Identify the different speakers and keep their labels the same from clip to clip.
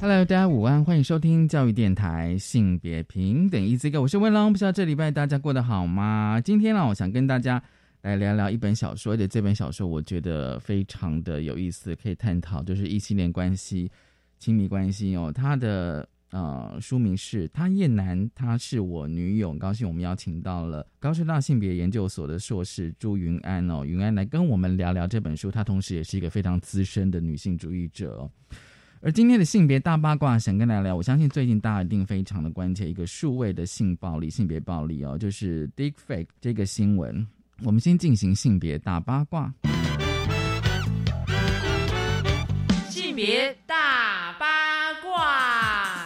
Speaker 1: Hello，大家午安，欢迎收听教育电台性别平等 Easy Go，我是威龙，不知道这礼拜大家过得好吗？今天呢，我想跟大家来聊聊一本小说，而且这本小说我觉得非常的有意思，可以探讨就是异性恋关系、亲密关系哦。它的呃书名是《他叶楠，她是我女友》，高兴我们邀请到了高师大性别研究所的硕士朱云安哦，云安来跟我们聊聊这本书。她同时也是一个非常资深的女性主义者。而今天的性别大八卦，想跟大家聊，我相信最近大家一定非常的关切一个数位的性暴力、性别暴力哦，就是 Deepfake 这个新闻。我们先进行性别大八卦。
Speaker 2: 性别大八卦。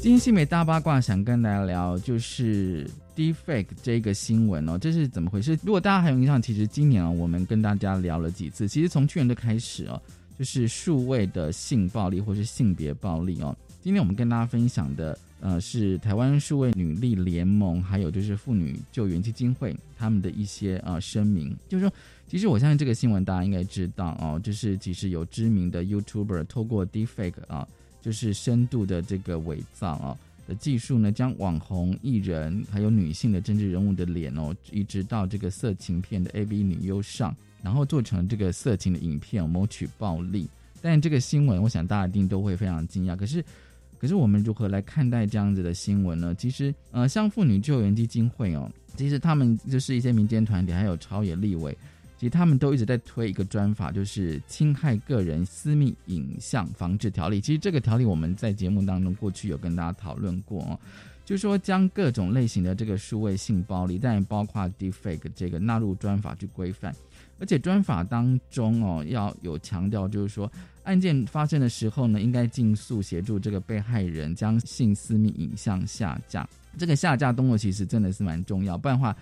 Speaker 1: 今天性别大八卦想跟大家聊，就是 Defake 这个新闻哦，这是怎么回事？如果大家还有印象，其实今年啊，我们跟大家聊了几次。其实从去年就开始哦，就是数位的性暴力或是性别暴力哦。今天我们跟大家分享的，呃，是台湾数位女力联盟，还有就是妇女救援基金会他们的一些呃声明，就是说，其实我相信这个新闻大家应该知道哦，就是其实有知名的 YouTuber 透过 Defake 啊。就是深度的这个伪造啊的技术呢，将网红艺人还有女性的政治人物的脸哦，移植到这个色情片的 AV 女优上，然后做成这个色情的影片，谋取暴利。但这个新闻，我想大家一定都会非常惊讶。可是，可是我们如何来看待这样子的新闻呢？其实，呃，像妇女救援基金会哦，其实他们就是一些民间团体，还有朝野立委。其实他们都一直在推一个专法，就是侵害个人私密影像防治条例。其实这个条例我们在节目当中过去有跟大家讨论过哦，就是说将各种类型的这个数位性暴力，但包括 deepfake 这个纳入专法去规范。而且专法当中哦要有强调，就是说案件发生的时候呢，应该尽速协助这个被害人将性私密影像下架。这个下架动作其实真的是蛮重要，不然的话。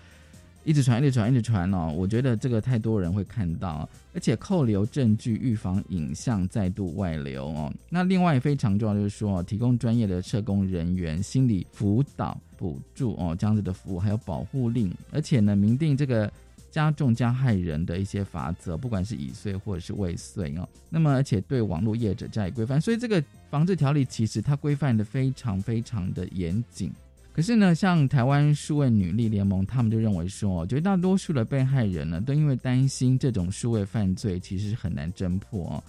Speaker 1: 一直传，一直传，一直传哦！我觉得这个太多人会看到，而且扣留证据，预防影像再度外流哦。那另外非常重要就是说，提供专业的社工人员、心理辅导、补助哦，这样子的服务，还有保护令，而且呢，明定这个加重加害人的一些法则，不管是已遂或者是未遂哦。那么，而且对网络业者加以规范，所以这个防治条例其实它规范的非常非常的严谨。可是呢，像台湾数位女力联盟，他们就认为说，绝大多数的被害人呢，都因为担心这种数位犯罪其实是很难侦破哦。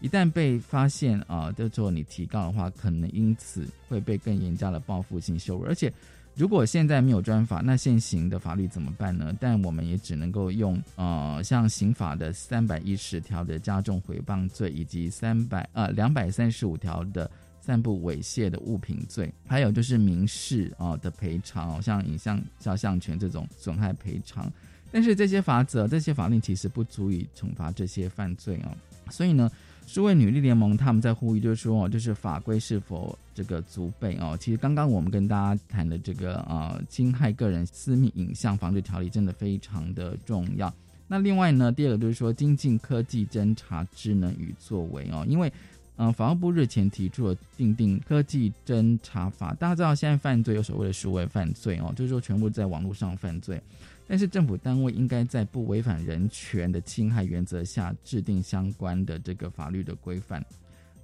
Speaker 1: 一旦被发现啊，就做你提告的话，可能因此会被更严加的报复性羞辱。而且，如果现在没有专法，那现行的法律怎么办呢？但我们也只能够用呃，像刑法的三百一十条的加重诽谤罪，以及三百呃两百三十五条的。散布猥亵的物品罪，还有就是民事啊的赔偿，像影像肖像权这种损害赔偿。但是这些法则、这些法令其实不足以惩罚这些犯罪哦。所以呢，数位女力联盟他们在呼吁，就是说，就是法规是否这个足备哦？其实刚刚我们跟大家谈的这个呃侵害个人私密影像防治条例，真的非常的重要。那另外呢，第二个就是说，精进科技侦查智能与作为哦，因为。嗯，法务部日前提出了定定科技侦查法。大家知道现在犯罪有所谓的数位犯罪哦，就是说全部在网络上犯罪。但是政府单位应该在不违反人权的侵害原则下，制定相关的这个法律的规范，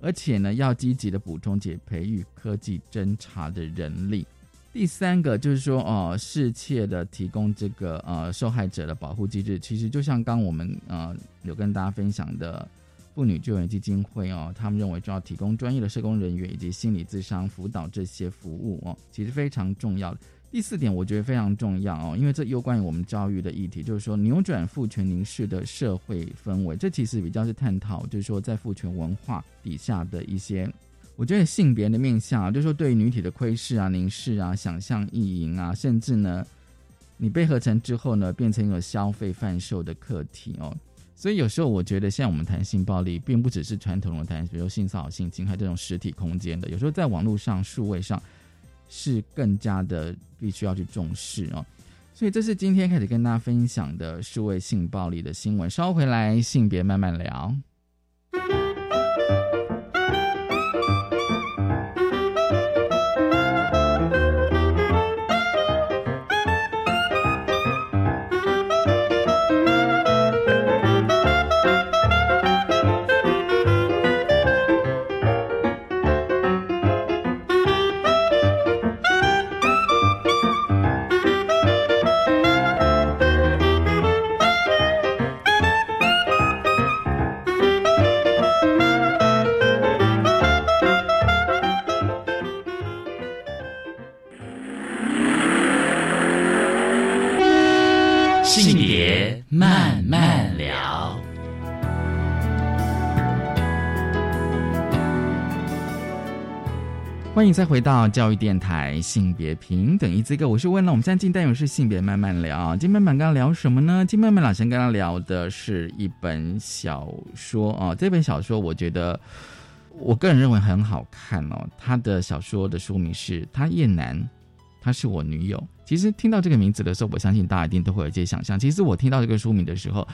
Speaker 1: 而且呢，要积极的补充且培育科技侦查的人力。第三个就是说，哦，适切的提供这个呃受害者的保护机制。其实就像刚我们呃有跟大家分享的。妇女救援基金会哦，他们认为就要提供专业的社工人员以及心理咨商辅导这些服务哦，其实非常重要。第四点，我觉得非常重要哦，因为这攸关于我们教育的议题，就是说扭转父权凝视的社会氛围。这其实比较是探讨，就是说在父权文化底下的一些，我觉得性别的面向，啊就是说对于女体的窥视啊、凝视啊、想象意淫啊，甚至呢，你被合成之后呢，变成一个消费贩售的课题哦。所以有时候我觉得，现在我们谈性暴力，并不只是传统的谈，比如性骚扰、性侵害这种实体空间的，有时候在网络上、数位上是更加的必须要去重视哦。所以这是今天开始跟大家分享的数位性暴力的新闻。稍回来，性别慢慢聊。欢迎再回到教育电台性别平等一这个，我是问了，我们现在进单元是性别慢慢聊。金妹妹刚刚聊什么呢？金妹妹老师刚刚聊的是一本小说啊，这本小说我觉得我个人认为很好看哦。他的小说的书名是《他厌男》，他是我女友。其实听到这个名字的时候，我相信大家一定都会有一些想象。其实我听到这个书名的时候，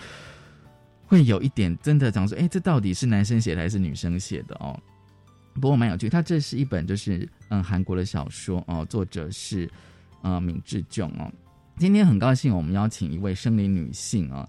Speaker 1: 会有一点真的讲说，哎，这到底是男生写的还是女生写的哦？不过蛮有趣，它这是一本就是嗯韩国的小说哦，作者是呃闵智炯哦。今天很高兴我们邀请一位生理女性啊，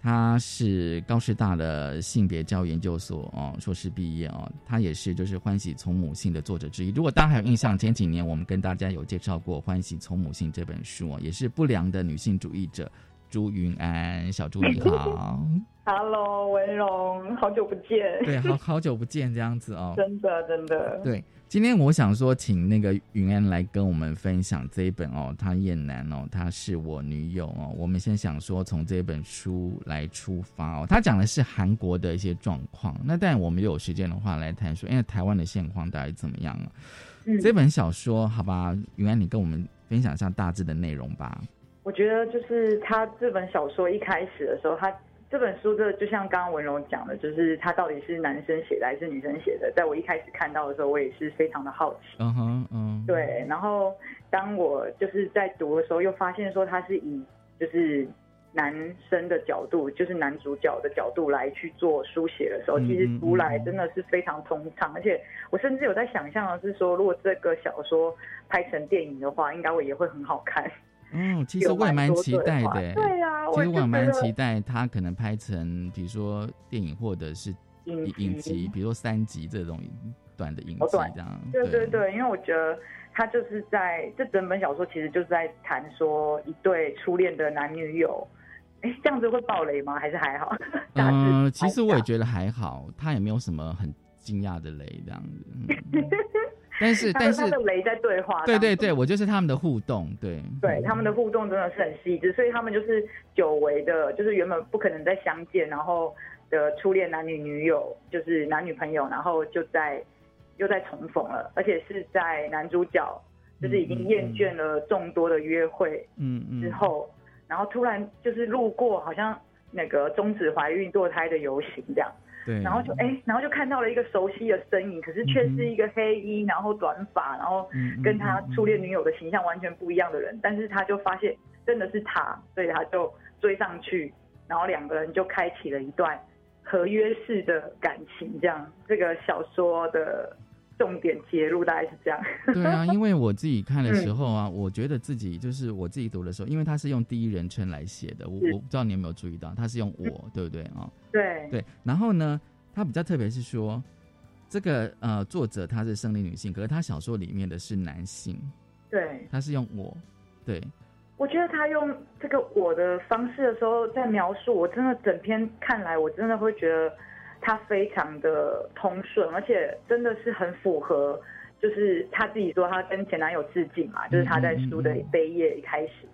Speaker 1: 她是高师大的性别教育研究所哦硕士毕业哦，她也是就是《欢喜从母性》的作者之一。如果大家还有印象，前几年我们跟大家有介绍过《欢喜从母性》这本书哦，也是不良的女性主义者朱云安，小朱你好。
Speaker 3: Hello，文荣，好久不见。
Speaker 1: 对，好 好久不见，这样子哦。
Speaker 3: 真的真的。
Speaker 1: 对，今天我想说，请那个云安来跟我们分享这一本哦，他燕南哦，他是我女友哦。我们先想说从这本书来出发哦，他讲的是韩国的一些状况。那但我们有时间的话来谈说，因为台湾的现况到底怎么样啊？
Speaker 3: 嗯，
Speaker 1: 这本小说，好吧，云安，你跟我们分享一下大致的内容吧。
Speaker 3: 我觉得就是他这本小说一开始的时候，他这本书这就像刚刚文荣讲的，就是他到底是男生写的还是女生写的？在我一开始看到的时候，我也是非常的好奇。
Speaker 1: 嗯哼，嗯，
Speaker 3: 对，然后当我就是在读的时候，又发现说他是以就是男生的角度，就是男主角的角度来去做书写的时候，
Speaker 1: 嗯
Speaker 3: 其实
Speaker 1: 嗯
Speaker 3: 读来
Speaker 1: 嗯
Speaker 3: 真的是非常通畅，而且我甚至有在想象的是说，如果这个小说拍成电影的话，应该会也会很好看。
Speaker 1: 嗯，其实我也蛮期待的。
Speaker 3: 对啊，
Speaker 1: 其实我也蛮期待他可能拍成，比如说电影或者是
Speaker 3: 影
Speaker 1: 影
Speaker 3: 集
Speaker 1: 集，比如说三集这种短的影集这样。
Speaker 3: 对对对，因为我觉得他就是在这整本小说其实就是在谈说一对初恋的男女友。哎，这样子会爆雷吗？还是还好？
Speaker 1: 嗯，其实我也觉得还好，他也没有什么很惊讶的雷这样子。嗯 但是
Speaker 3: 他
Speaker 1: 但是
Speaker 3: 雷在对话，
Speaker 1: 对对对，我就是他们的互动，对
Speaker 3: 对，他们的互动真的是很细致，所以他们就是久违的，就是原本不可能再相见，然后的初恋男女女友，就是男女朋友，然后就在又在重逢了，而且是在男主角就是已经厌倦了众多的约会
Speaker 1: 嗯嗯
Speaker 3: 之后，然后突然就是路过好像那个终止怀孕堕胎的游行这样。
Speaker 1: 对，
Speaker 3: 然后就哎、然后就看到了一个熟悉的身影，可是却是一个黑衣，然后短发，然后跟他初恋女友的形象完全不一样的人，但是他就发现真的是他，所以他就追上去，然后两个人就开启了一段合约式的感情，这样。这个小说的重点揭露大概是这样。
Speaker 1: 对啊，因为我自己看的
Speaker 3: 嗯
Speaker 1: 时候啊，我觉得自己就是我自己读的时候，因为他是用第一人称来写的，我我不知道你有没有注意到，他是用我，对不对啊？
Speaker 3: 对。
Speaker 1: 对，然后呢，他比较特别是说，这个呃作者他是生理女性，可是他小说里面的是男性，
Speaker 3: 对，
Speaker 1: 他是用我，对，
Speaker 3: 我觉得他用这个我的方式的时候，在描述，我真的整篇看来，我真的会觉得他非常的通顺，而且真的是很符合，就是他自己说他跟前男友致敬嘛，就是他在书的扉页一开始，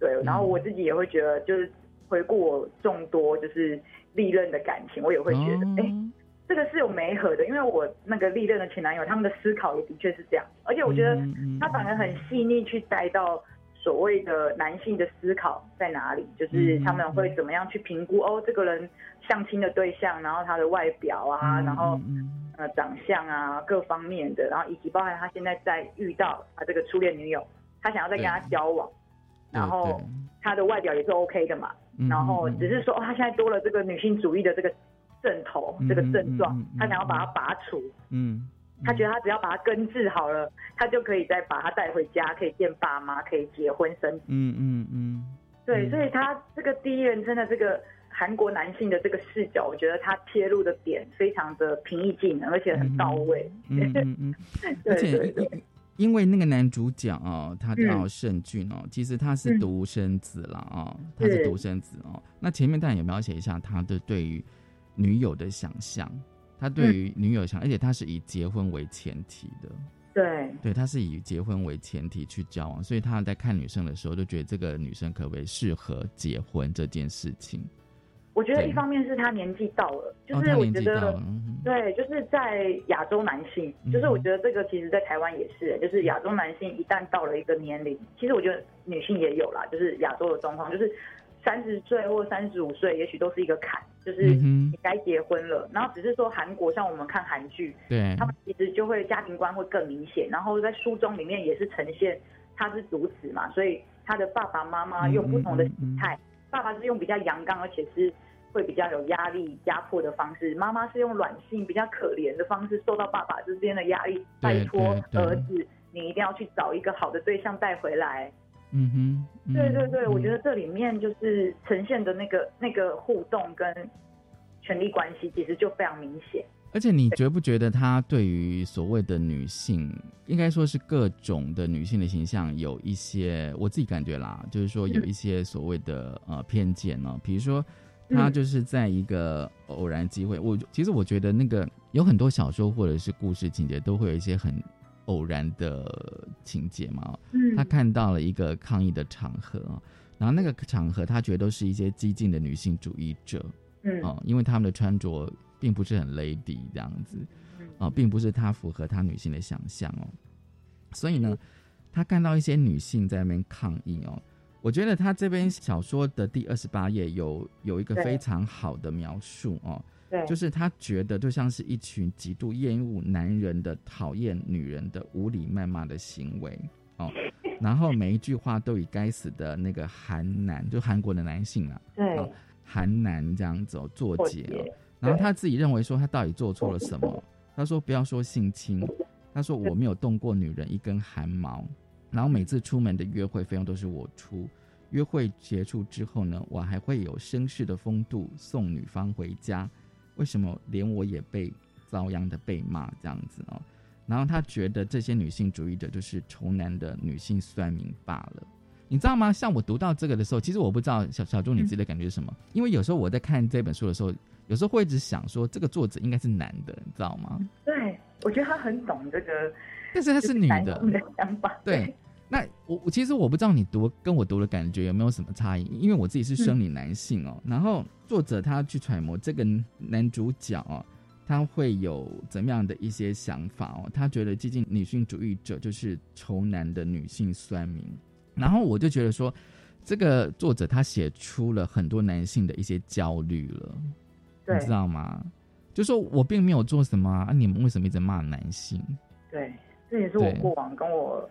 Speaker 3: 对，然后我自己也会觉得，就是回顾我众多就是历任的感情，我也会觉得，哎、
Speaker 1: 哦
Speaker 3: 这个是有媒合的，因为我那个历任的前男友，他们的思考也的确是这样，而且我觉得他反而很细腻去带到所谓的男性的思考在哪里，就是他们会怎么样去评估哦，这个人相亲的对象，然后他的外表啊，然后呃长相啊各方面的，然后以及包含他现在在遇到他这个初恋女友，他想要再跟他交往，然后他的外表也是 OK 的嘛，然后只是说他现在多了这个女性主义的这个症头，这个症状，他想要把它拔除，嗯。他觉得他只要把他根治好了，他就可以再把他带回家，可以见爸妈，可以结婚生子。嗯嗯嗯。对，所以他这个第一人称的这个韩国男性的这个视角，我觉得他切入的点非常的平易近人，而且很到位。嗯嗯嗯。
Speaker 1: 而且因为那个男主角哦，他叫盛俊哦，其实他是独生子了啊，他是独生子哦。那前面当然也描写一下他的对于女友的想象。他对于女友想，而且他是以结婚为前提的，
Speaker 3: 对，
Speaker 1: 对，他是以结婚为前提去交往，所以他在看女生的时候，就觉得这个女生可不可以适合结婚这件事情。
Speaker 3: 我觉得一方面是他年纪到了，就是我觉得，对，就是在亚洲男性，就是我觉得这个其实在台湾也是，就是亚洲男性一旦到了一个年龄，其实我觉得女性也有啦，就是亚洲的状况，就是。三十岁或三十五岁，也许都是一个坎，就是你该结婚了。然后只是说韩国，像我们看韩剧，
Speaker 1: 对，
Speaker 3: 他们其实就会家庭观会更明显。然后在书中里面也是呈现他是独子嘛，所以他的爸爸妈妈用不同的姿态，爸爸是用比较阳刚，而且是会比较有压力压迫的方式，妈妈是用软性比较可怜的方式，受到爸爸之间的压力，拜托儿子，你一定要去找一个好的对象带回来。嗯哼，对对对，我觉得这里面就是呈现的那个那个互动跟权力关系，其实就非常明显。
Speaker 1: 而且你觉不觉得他对于所谓的女性，应该说是各种的女性的形象，有一些我自己感觉啦，就是说有一些所谓的呃偏见呢？比如说他就是在一个偶然机会，我其实我觉得那个有很多小说或者是故事情节都会有一些很。偶然的情节嘛，他看到了一个抗议的场合，然后那个场合他觉得都是一些激进的女性主义者，嗯，哦，因为他们的穿着并不是很 lady 这样子，哦，并不是他符合他女性的想象哦，所以呢，他看到一些女性在那边抗议哦，我觉得他这边小说的第二十八页有有一个非常好的描述哦。就是他觉得就像是一群极度厌恶男人的、讨厌女人的、无理谩骂的行为哦，然后每一句话都以该死的那个韩男，就韩国的男性啊，
Speaker 3: 对，
Speaker 1: 韩男这样子作结，然后他自己认为说他到底做错了什么？他说不要说性侵，他说我没有动过女人一根汗毛，然后每次出门的约会费用都是我出，约会结束之后呢，我还会有绅士的风度送女方回家。为什么连我也被遭殃的被骂这样子哦？然后他觉得这些女性主义者就是仇男的女性算命罢了，你知道吗？像我读到这个的时候，其实我不知道小小钟你自己的感觉是什么，因为有时候我在看这本书的时候，有时候会一直想说这个作者应该是男的，你知道吗？
Speaker 3: 对，我觉得他很懂这个，
Speaker 1: 但是他是女
Speaker 3: 的想法，
Speaker 1: 对。那我我其实我不知道你读跟我读的感觉有没有什么差异，因为我自己是生理男性哦。然后作者他去揣摩这个男主角哦，他会有怎么样的一些想法哦？他觉得激进女性主义者就是仇男的女性酸民。然后我就觉得说，这个作者他写出了很多男性的一些焦虑了，你知道吗？就说我并没有做什么啊，你们为什么一直骂男性？
Speaker 3: 对，这也是我过往跟我。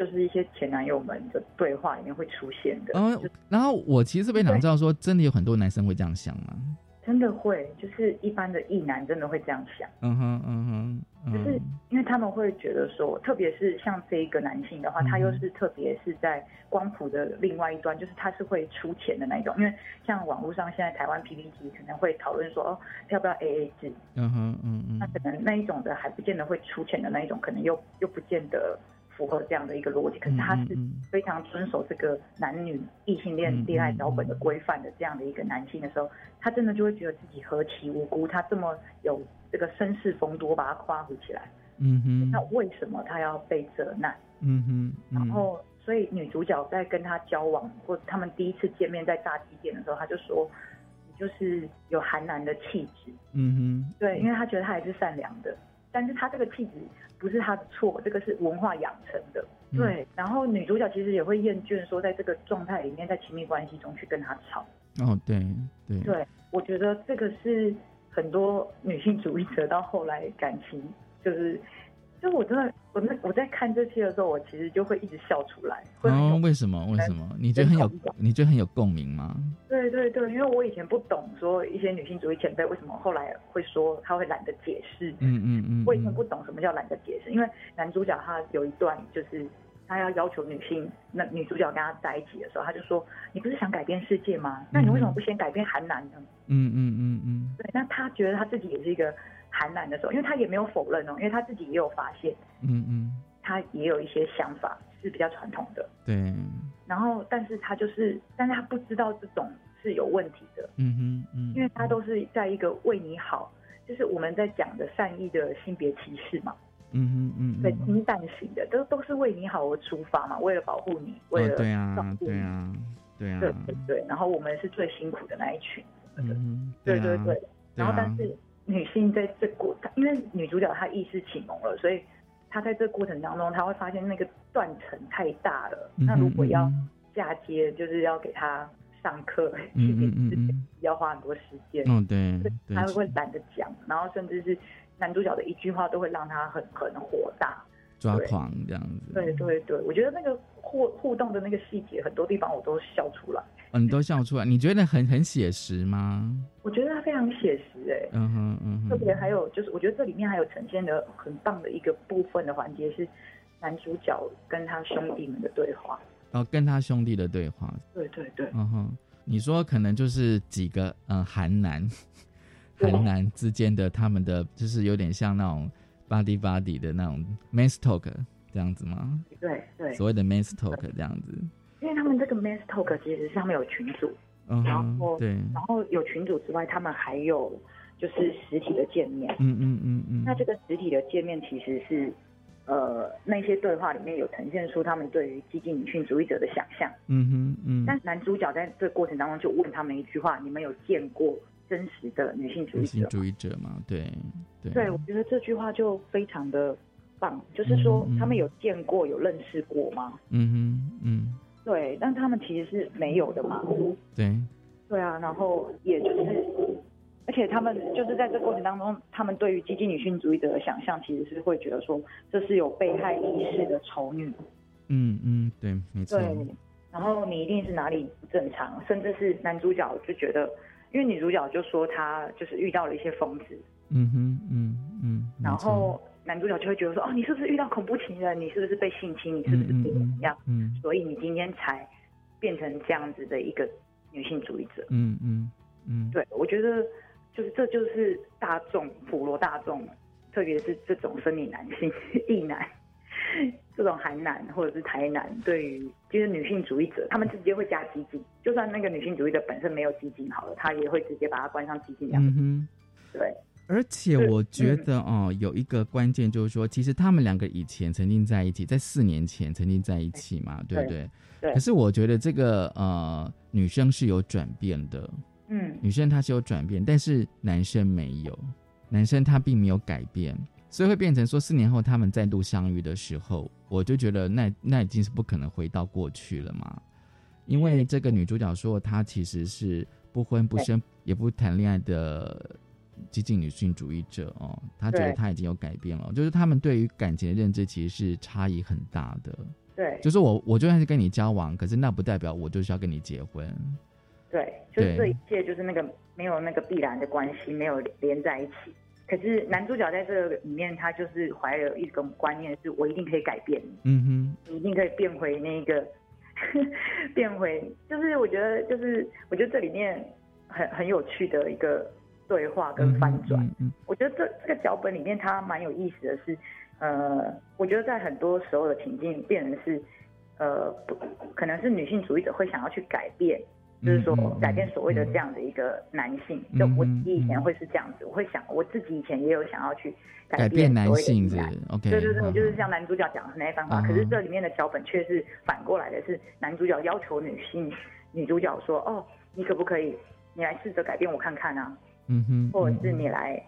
Speaker 3: 就是一些前男友们的对话里面会出现的。
Speaker 1: 嗯，然后我其实特别想知道，说真的有很多男生会这样想吗？
Speaker 3: 真的会，就是一般的异男真的会这样想。嗯哼，嗯哼，就是因为他们会觉得说，特别是像这一个男性的话，他又是特别是在光谱的另外一端，就是他是会出钱的那一种。因为像网络上现在台湾 PPT 可能会讨论说，哦，要不要 AA 制？嗯哼，嗯嗯，那可能那一种的还不见得会出钱的那一种，可能又又不见得。符合这样的一个逻辑，可是他是非常遵守这个男女异性恋恋爱脚本的规范的这样的一个男性的时候，他真的就会觉得自己何其无辜，他这么有这个绅士风度，我把他夸胡起来，嗯哼，那为什么他要被责难？嗯哼，然后所以女主角在跟他交往或他们第一次见面在炸鸡店的时候，他就说你就是有韩男的气质，嗯哼，对，因为他觉得他还是善良的。但是他这个气质不是他的错，这个是文化养成的。
Speaker 1: 嗯
Speaker 3: 对，然后女主角其实也会厌倦说，在这个状态里面，在亲密关系中去跟他吵。
Speaker 1: 哦，对对
Speaker 3: 对，我觉得这个是很多女性主义者到后来感情就是，就我真的我那我在看这些的时候，我其实就会一直笑出来。
Speaker 1: 哦，为什么？为什么？你觉得很有你觉得很有共鸣吗？
Speaker 3: 对对对，因为我以前不懂说一些女性主义前辈为什么后来会说他会懒得解释。
Speaker 1: 嗯嗯嗯，
Speaker 3: 我以前不懂什么叫懒得解释，因为男主角他有一段就是他要要求女性，那女主角跟他在一起的时候，他就说：“你不是想改变世界吗？那你为什么不先改变韩男呢？”
Speaker 1: 嗯嗯嗯嗯
Speaker 3: 对，那他觉得他自己也是一个韩男的时候，因为他也没有否认哦，因为他自己也有发现，
Speaker 1: 嗯嗯，
Speaker 3: 他也有一些想法是比较传统的，
Speaker 1: 对，
Speaker 3: 然后但是他就是，但是他不知道这种是有问题的，
Speaker 1: 嗯哼嗯，
Speaker 3: 因为他都是在一个为你好，就是我们在讲的善意的性别歧视嘛，
Speaker 1: 嗯哼嗯
Speaker 3: 对，
Speaker 1: 嗯，
Speaker 3: 清淡型的，都都是为你好而出发嘛，为了保护你，为了
Speaker 1: 哦对
Speaker 3: 照
Speaker 1: 啊对啊对啊，
Speaker 3: 对对对，然后我们是最辛苦的那一群，
Speaker 1: 嗯哼，
Speaker 3: 对对
Speaker 1: 啊
Speaker 3: 对，然后
Speaker 1: 啊
Speaker 3: 但是女性在这过，因为女主角她意识启蒙了，所以她在这个过程当中，她会发现那个断层太大了。那如果要
Speaker 1: 嗯
Speaker 3: 嫁接，就是要给她上课，
Speaker 1: 嗯嗯
Speaker 3: 要花很多时间，
Speaker 1: 嗯对，
Speaker 3: 她会懒得讲，然后甚至是男主角的一句话都会让她很很火大。
Speaker 1: 抓狂这样子，
Speaker 3: 对对对，我觉得那个互互动的那个细节，很多地方我都笑出来。
Speaker 1: 哦，你都笑出来，你觉得很很写实吗？
Speaker 3: 我觉得它非常写实哎、
Speaker 1: 嗯哼嗯
Speaker 3: 特
Speaker 1: 哼，
Speaker 3: 别还有就是，我觉得这里面还有呈现的很棒的一个部分的环节是男主角跟他兄弟们的对话。
Speaker 1: 哦，跟他兄弟的对话，
Speaker 3: 对对对，
Speaker 1: 嗯哼，你说可能就是几个嗯韩男，
Speaker 3: 对。
Speaker 1: 韩男之间的他们的就是有点像那种 body body 的那种 man talk 这样子吗？
Speaker 3: 对对，
Speaker 1: 所谓的 man talk 这样子，
Speaker 3: 因为他们这个 Men's Talk 其实是他们有群组，
Speaker 1: 嗯
Speaker 3: 然后，
Speaker 1: 对，
Speaker 3: 然后有群组之外，他们还有就是实体的见面。
Speaker 1: 嗯嗯嗯嗯，
Speaker 3: 那这个实体的见面其实是。呃，那些对话里面有呈现出他们对于激进女性主义者的想象，
Speaker 1: 嗯哼嗯，
Speaker 3: 但男主角在这个过程当中就问他们一句话：你们有见过真实的女性主义者吗？
Speaker 1: 女性主义者嘛，对对
Speaker 3: 对，我觉得这句话就非常的棒，就是说他们有见过、有认识过吗？
Speaker 1: 嗯哼嗯，
Speaker 3: 对，但他们其实是没有的嘛。
Speaker 1: 对，
Speaker 3: 对啊，然后也就是，而且他们就是在这过程当中，他们对于激进女性主义者的想象，其实是会觉得说这是有被害意识的丑女，
Speaker 1: 嗯嗯对，没错，
Speaker 3: 对，然后你一定是哪里不正常，甚至是男主角就觉得，因为女主角就说她就是遇到了一些疯子，
Speaker 1: 嗯哼嗯嗯，
Speaker 3: 然
Speaker 1: 错。
Speaker 3: 后男主角就会觉得说，哦，你是不是遇到恐怖情人？你是不是被性侵？你是不是被怎么样？
Speaker 1: 嗯
Speaker 3: 所以你今天才变成这样子的一个女性主义者。
Speaker 1: 嗯嗯嗯，
Speaker 3: 对，我觉得就是这就是大众普罗大众，特别是这种生理男性异男，这种韩男或者是台男，对于就是女性主义者，他们直接会加激进，就算那个女性主义者本身没有激进好了，他也会直接把它关上激进两个字。
Speaker 1: 嗯哼。
Speaker 3: 对，
Speaker 1: 而且我觉
Speaker 3: 嗯。
Speaker 1: 得哦，有一个关键就是说，其实他们两个以前曾经在一起，在四年前曾经在一起嘛，对不对？
Speaker 3: 对
Speaker 1: 可是我觉得这个呃，女生是有转变的，
Speaker 3: 嗯，
Speaker 1: 女生她是有转变，但是男生没有，男生他并没有改变，所以会变成说四年后他们再度相遇的时候，我就觉得那那已经是不可能回到过去了嘛，因为这个女主角说她其实是不婚不生也不谈恋爱的激进女性主义者哦，他觉得
Speaker 3: 对。
Speaker 1: 她已经有改变了，就是他们对于感情的认知其实是差异很大的，
Speaker 3: 对，
Speaker 1: 就是我我就算是跟你交往，可是那不代表我就是要跟你结婚，
Speaker 3: 对，就是这一切就是那个没有那个必然的关系，没有连在一起。可是男主角在这个里面，他就是怀有一种观念，是我一定可以改变你，
Speaker 1: 嗯哼，
Speaker 3: 你一定可以变回那个，变回，就是我觉得，就是我觉得这里面很很有趣的一个对话跟翻转。
Speaker 1: 嗯嗯
Speaker 3: 我觉得这这个脚本里面它蛮有意思的是，呃，我觉得在很多时候的情境变成是，呃，不，可能是女性主义者会想要去改变，就是说改变所谓的这样的一个男性。就我自己以前
Speaker 1: 嗯
Speaker 3: 会是这样子，我会想我自己以前也有想要去
Speaker 1: 改变男性
Speaker 3: 对对对，
Speaker 1: 好
Speaker 3: 就是像男主角讲的那一番话，
Speaker 1: 嗯
Speaker 3: 可是这里面的脚本却是反过来的，是男主角要求女性女主角说：“哦，你可不可以，你来试着改变我看看啊？”
Speaker 1: 嗯哼，
Speaker 3: 或者是
Speaker 1: 嗯
Speaker 3: 你来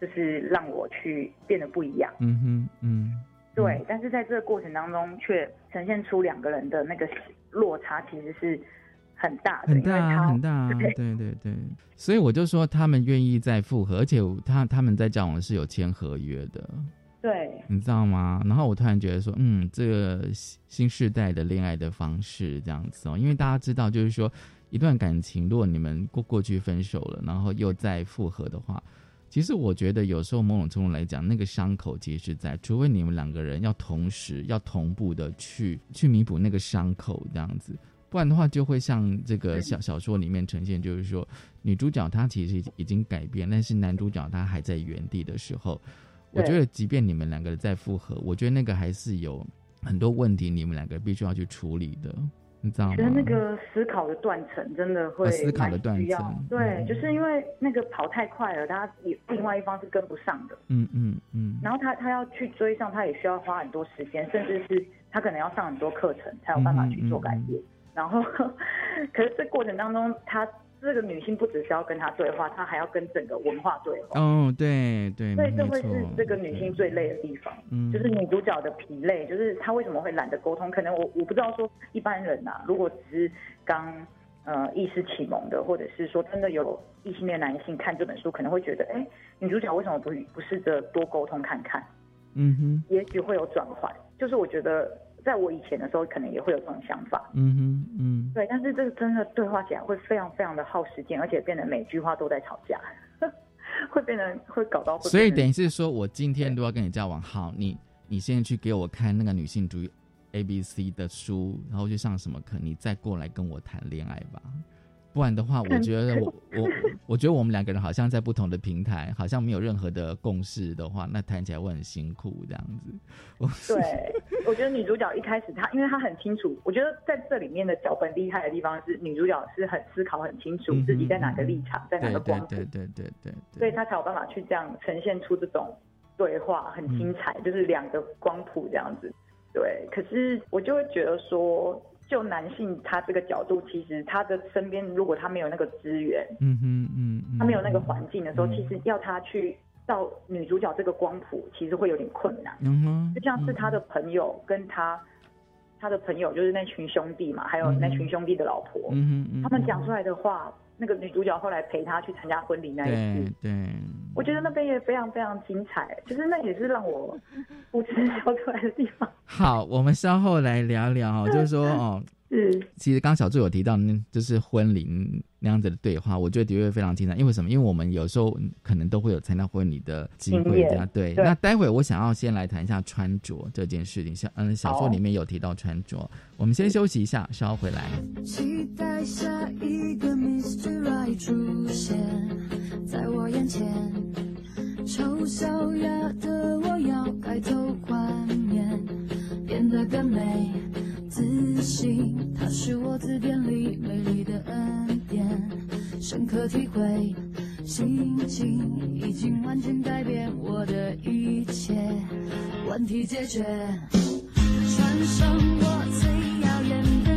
Speaker 3: 就是让我去变得不一样。
Speaker 1: 嗯哼，嗯，
Speaker 3: 对，但是在这个过程当中，却呈现出两个人的那个落差，其实是很大的，
Speaker 1: 很大很大啊，
Speaker 3: 对
Speaker 1: 对对对，所以我就说他们愿意再复合，而且他他们在交往是有签合约的，
Speaker 3: 对
Speaker 1: 你知道吗？然后我突然觉得说，嗯，这个新新时代的恋爱的方式这样子哦，因为大家知道，就是说一段感情，如果你们过过去分手了，然后又再复合的话，其实我觉得有时候某种程度来讲，那个伤口其实是在，除非你们两个人要同时要同步的去去弥补那个伤口这样子。不然的话，就会像这个小小说里面呈现，就是说女主角她其实已已经改变，但是男主角他还在原地的时候，我觉得即便你们两个人再复合，我觉得那个还是有很多问题，你们两个必须要去处理的，你知道吗？
Speaker 3: 觉得那个思考的断层真的会
Speaker 1: 哦思考的
Speaker 3: 蛮需要
Speaker 1: 断层
Speaker 3: 对，
Speaker 1: 嗯
Speaker 3: 就是因为那个跑太快了，他也另外一方是跟不上的，
Speaker 1: 嗯嗯嗯，
Speaker 3: 然后他他要去追上，他也需要花很多时间，甚至是他可能要上很多课程才有办法去做改变。然后，可是这过程当中，他这个女性不只是要跟他对话，她还要跟整个文化对话。
Speaker 1: 哦，对对，
Speaker 3: 所以这会是这个女性最累的地方，
Speaker 1: 嗯
Speaker 3: 就是女主角的疲累，就是她为什么会懒得沟通？可能我我不知道说一般人呐、如果只是刚呃意识启蒙的，或者是说真的有异性恋男性看这本书，可能会觉得，哎，女主角为什么不不试着多沟通看看？
Speaker 1: 嗯哼
Speaker 3: 也许会有转换。就是我觉得在我以前的时候，可能也会有这种想法。
Speaker 1: 嗯哼嗯，
Speaker 3: 对，但是这个真的对话起来会非常非常的耗时间，而且变得每句话都在吵架，会变得会搞到会。
Speaker 1: 所以等于是说我今天如果要跟你交往，好，你你现在去给我看那个女性主义 A B C 的书，然后去上什么课，你再过来跟我谈恋爱吧。不然的话，我觉得我 我我觉得我们两个人好像在不同的平台，好像没有任何的共识的话，那谈起来会很辛苦这样子。我
Speaker 3: 对，我觉得女主角一开始她，因为她很清楚，我觉得在这里面的脚本厉害的地方是女主角是很思考很清楚自己在哪个立场，在哪个光谱，
Speaker 1: 对对对对对对，
Speaker 3: 所以她才有办法去这样呈现出这种对话，很精彩，
Speaker 1: 嗯
Speaker 3: 就是两个光谱这样子。对，可是我就会觉得说，就男性他这个角度，其实他的身边如果他没有那个资源，
Speaker 1: 嗯哼嗯嗯，
Speaker 3: 他没有那个环境的时候，
Speaker 1: 嗯。
Speaker 3: 其实要他去到女主角这个光谱，其实会有点困难。
Speaker 1: 嗯哼，
Speaker 3: 就像是他的朋友跟他，他的朋友就是那群兄弟嘛，还有那群兄弟的老婆，
Speaker 1: 嗯哼嗯，
Speaker 3: 他们讲出来的话，那个女主角后来陪他去参加婚礼那一
Speaker 1: 对
Speaker 3: 次，
Speaker 1: 对，
Speaker 3: 我觉得那边也非常非常精彩，就是那也是让我不知笑出来的地方。
Speaker 1: 好，我们稍后来聊聊哦，就是说哦，
Speaker 3: 是，
Speaker 1: 其实刚小助有提到，那就是婚礼那样子的对话，我觉得的确非常精彩。因为什么？因为我们有时候可能都会有参加婚礼的机会，对。
Speaker 3: 对
Speaker 1: 那待会我想要先来谈一下穿着这件事情，像嗯，小说
Speaker 3: 好
Speaker 1: 里面有提到穿着，我们先休息一下，稍后回来。
Speaker 4: 期待下一个 Mr. Right 出现在我眼前，丑小鸭的我要改头换面，变得更美自信。它是我字典里美丽的恩典，深刻体会心情已经完全改变我的一切，问题解决。穿上我最耀眼的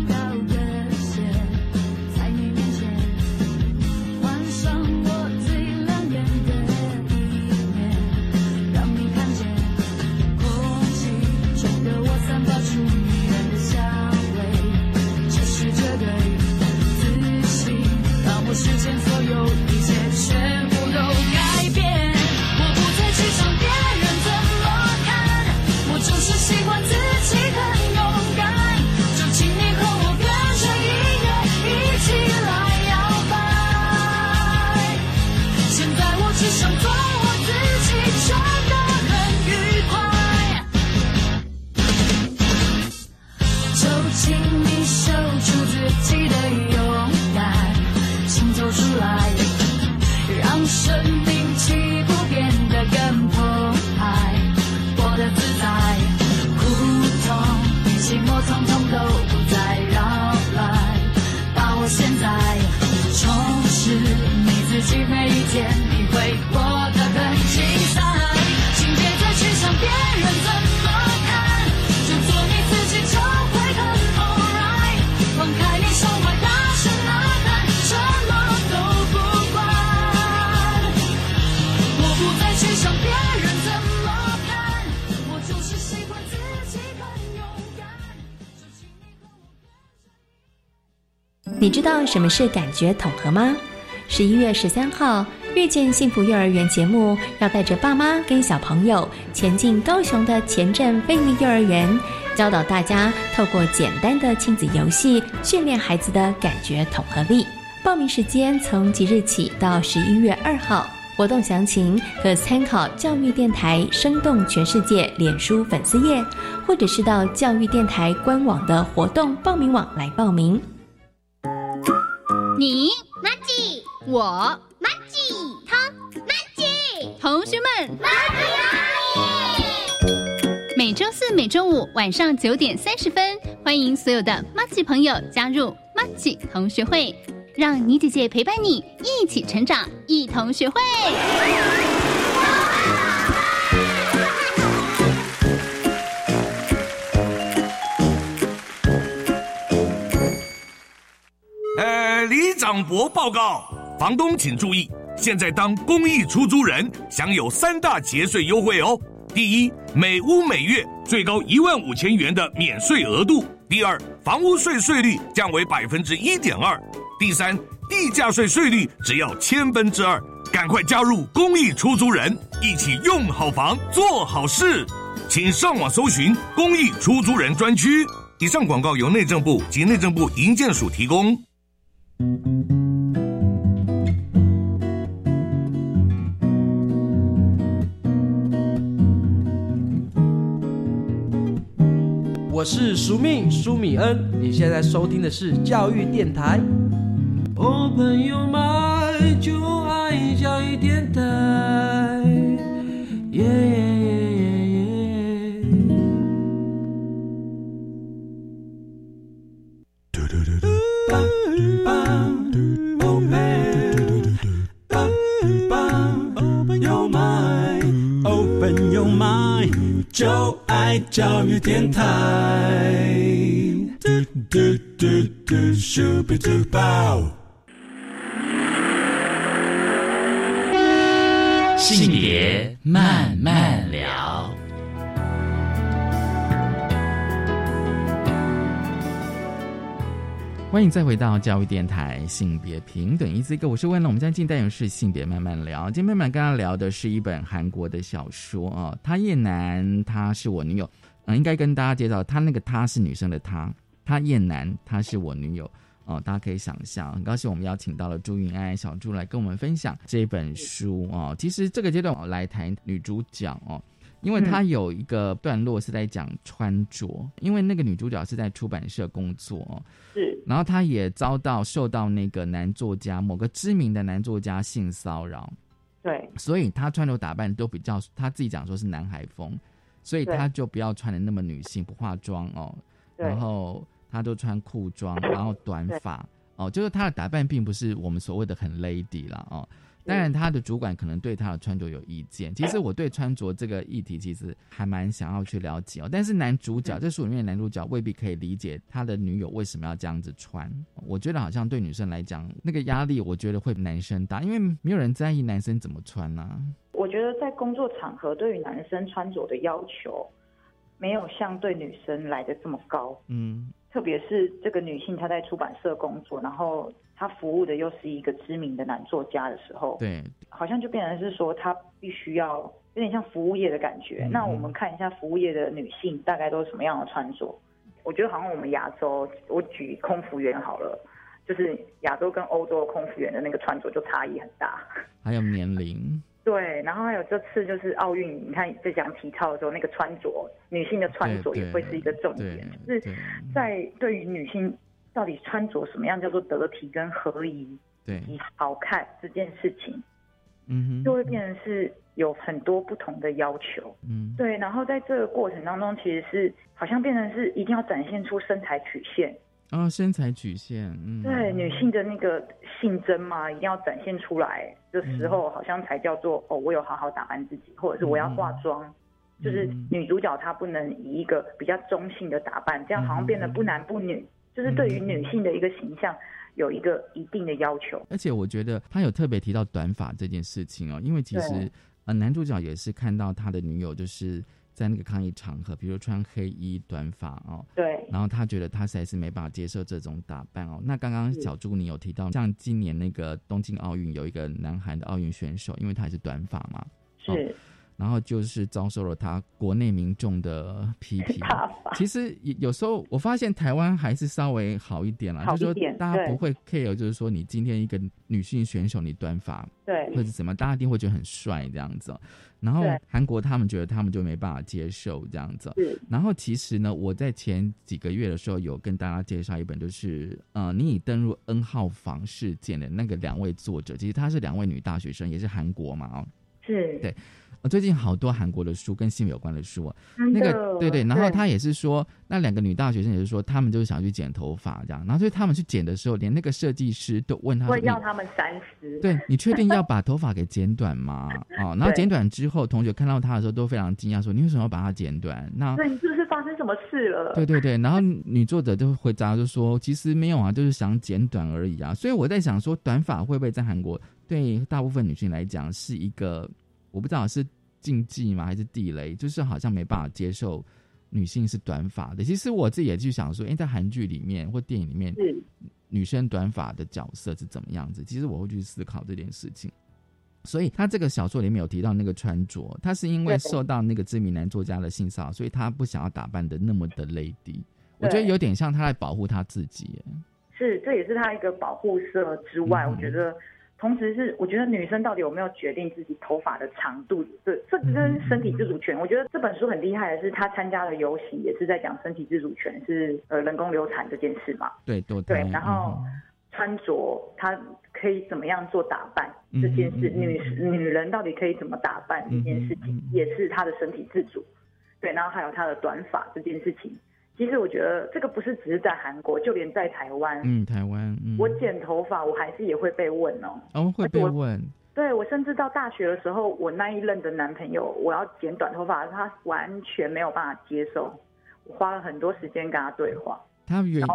Speaker 5: 知道什么是感觉统合吗？十一月十三号，遇见幸福幼儿园节目要带着爸妈跟小朋友前进高雄的前镇贝利幼儿园，教导大家透过简单的亲子游戏训练孩子的感觉统合力。报名时间从即日起到十一月二号，活动详情可参考教育电台“生动全世界”脸书粉丝页，或者是到教育电台官网的活动报名网来报名。
Speaker 6: 你马吉，我马吉，他马吉，同学们妈妈每周四、每周五晚上九点三十分，欢迎所有的马吉朋友加入马吉同学会，让妮姐姐陪伴你一起成长，一同学会。
Speaker 7: 广播报告，房东请注意，现在当公益出租人享有三大节税优惠哦。第一，每屋每月最高一万五千元的免税额度；第二，房屋税税率降为百分之一点二；第三，地价税税率只要千分之二。赶快加入公益出租人，一起用好房做好事。请上网搜寻公益出租人专区。以上广告由内政部及内政部营建署提供。
Speaker 8: 我是苏密苏米恩，你现在收听的是教育电台。哦，朋友们，就爱教育电台。耶耶耶就爱教育电台。嘟嘟嘟嘟，Super Duper。
Speaker 9: 性别慢慢聊。
Speaker 1: 欢迎再回到教育电台性别平等一字一个，我是温龙。我们今天进单元是性别慢慢聊。今天慢慢跟他聊的是一本韩国的小说啊，他叶楠，他是我女友。嗯，应该跟大家介绍，他那个他是女生的他，他叶楠，他是我女友。哦，大家可以想象，很高兴我们邀请到了朱云安小朱来跟我们分享这本书哦。其实这个阶段我来谈女主角哦，因为她有一个段落是在讲穿着，因为那个女主角是在出版社工作。哦，
Speaker 3: 是，
Speaker 1: 然后她也遭到受到那个男作家某个知名的男作家性骚扰，
Speaker 3: 对，
Speaker 1: 所以她穿着打扮都比较，她自己讲说是男孩风，所以她就不要穿的那么女性，不化妆哦，然后。她都穿裤装，然后短发。哦，就是她的打扮并不是我们所谓的很 lady 啦哦。当然，他的主管可能对他的穿着有意见。其实我对穿着这个议题其实还蛮想要去了解哦。但是男主角这书里面的男主角未必可以理解他的女友为什么要这样子穿。我觉得好像对女生来讲，那个压力我觉得会男生大，因为没有人在意男生怎么穿啊。
Speaker 3: 我觉得在工作场合对于男生穿着的要求，没有像对女生来的这么高。
Speaker 1: 嗯，
Speaker 3: 特别是这个女性，她在出版社工作，然后她服务的又是一个知名的男作家的时候，
Speaker 1: 对，
Speaker 3: 好像就变成是说他必须要有点像服务业的感觉。
Speaker 1: 嗯
Speaker 3: 那我们看一下服务业的女性大概都是什么样的穿着？我觉得好像我们亚洲，我举空服员好了，就是亚洲跟欧洲的空服员的那个穿着就差异很大。
Speaker 1: 还有年龄，
Speaker 3: 对，然后还有这次就是奥运，你看在讲体操的时候，那个穿着，女性的穿着也会是一个重
Speaker 1: 对
Speaker 3: 点，就是在对于女性到底穿着什么样叫做得体跟合宜
Speaker 1: 对，
Speaker 3: 以好看这件事情，
Speaker 1: 嗯哼，
Speaker 3: 就会变成是有很多不同的要求。
Speaker 1: 嗯，
Speaker 3: 对，然后在这个过程当中，其实是好像变成是一定要展现出身材曲线，
Speaker 1: 哦，身材曲线，嗯，
Speaker 3: 对女性的那个性征嘛，一定要展现出来的时候，好像才叫做哦，我有好好打扮自己，或者是我要化妆。就是女主角她不能以一个比较中性的打扮，这样好像变得不男不女，就是对于女性的一个形象有一个一定的要求。
Speaker 1: 而且我觉得他有特别提到短发这件事情哦，因为其实呃男主角也是看到他的女友就是在那个抗议场合，比如穿黑衣短发哦，
Speaker 3: 对，
Speaker 1: 然后他觉得他实在是没办法接受这种打扮哦。那刚刚小朱你有提到，像今年那个东京奥运有一个南韩的奥运选手，因为他也是短发嘛，
Speaker 3: 是。
Speaker 1: 然后就是遭受了他国内民众的批评。其实有时候我发现台湾还是稍微好一点了，就是说大家不会 care，就是说你今天一个女性选手你短发，
Speaker 3: 对，
Speaker 1: 或者怎么，大家一定会觉得很帅这样子。然后韩国他们觉得他们就没办法接受这样子。然后其实呢，我在前几个月的时候有跟大家介绍一本，就是呃，你已登入 N 号房事件的那个两位作者，其实她是两位女大学生，也是韩国嘛，哦，
Speaker 3: 是
Speaker 1: 对。最近好多韩国的书跟性有关的书啊，那个对对，然后他也是说，那两个女大学生也是说，他们就是想去剪头发这样，然后所以他们去剪的时候，连那个设计师都问他，
Speaker 3: 会要他们三十，
Speaker 1: 对你确定要 把头发给剪短吗？哦，然后剪短之后，同学看到他的时候都非常惊讶，说你为什么要把它剪短？那
Speaker 3: 对你是不是发生什么事了？
Speaker 1: 对对对，然后女作者就回答就说，其实没有啊，就是想剪短而已啊。所以我在想说，短发会不会在韩国对大部分女性来讲是一个，我不知道是。禁忌吗？还是地雷？就是好像没办法接受女性是短发的。其实我自己也去想说，哎，在韩剧里面或电影里面，女生短发的角色是怎么样子？其实我会去思考这件事情。所以他这个小说里面有提到那个穿着，他是因为受到那个知名男作家的性骚扰，所以他不想要打扮的那么的 lady。我觉得有点像他在保护他自己。
Speaker 3: 是，这也是他一个保护色之外，我觉得。同时是，我觉得女生到底有没有决定自己头发的长度？这这跟身体自主权。我觉得这本书很厉害的是，他参加了游行，也是在讲身体自主权，是呃人工流产这件事嘛？
Speaker 1: 对，对。
Speaker 3: 对，然后穿着，她可以怎么样做打扮这件事？女女人到底可以怎么打扮这件事情，也是她的身体自主。对，然后还有她的短发这件事情。其实我觉得这个不是只是在韩国，就连在台湾，
Speaker 1: 嗯，台湾，嗯，
Speaker 3: 我剪头发，我还是也会被问哦，
Speaker 1: 哦，会被问，
Speaker 3: 对我甚至到大学的时候，我那一任的男朋友，我要剪短头发，他完全没有办法接受，我花了很多时间跟他对话，
Speaker 1: 他原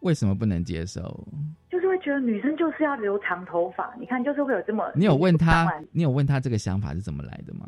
Speaker 1: 为什么不能接受？
Speaker 3: 就是会觉得女生就是要留长头发，你看，就是会有这么，
Speaker 1: 你有问他，你有问他这个想法是怎么来的吗？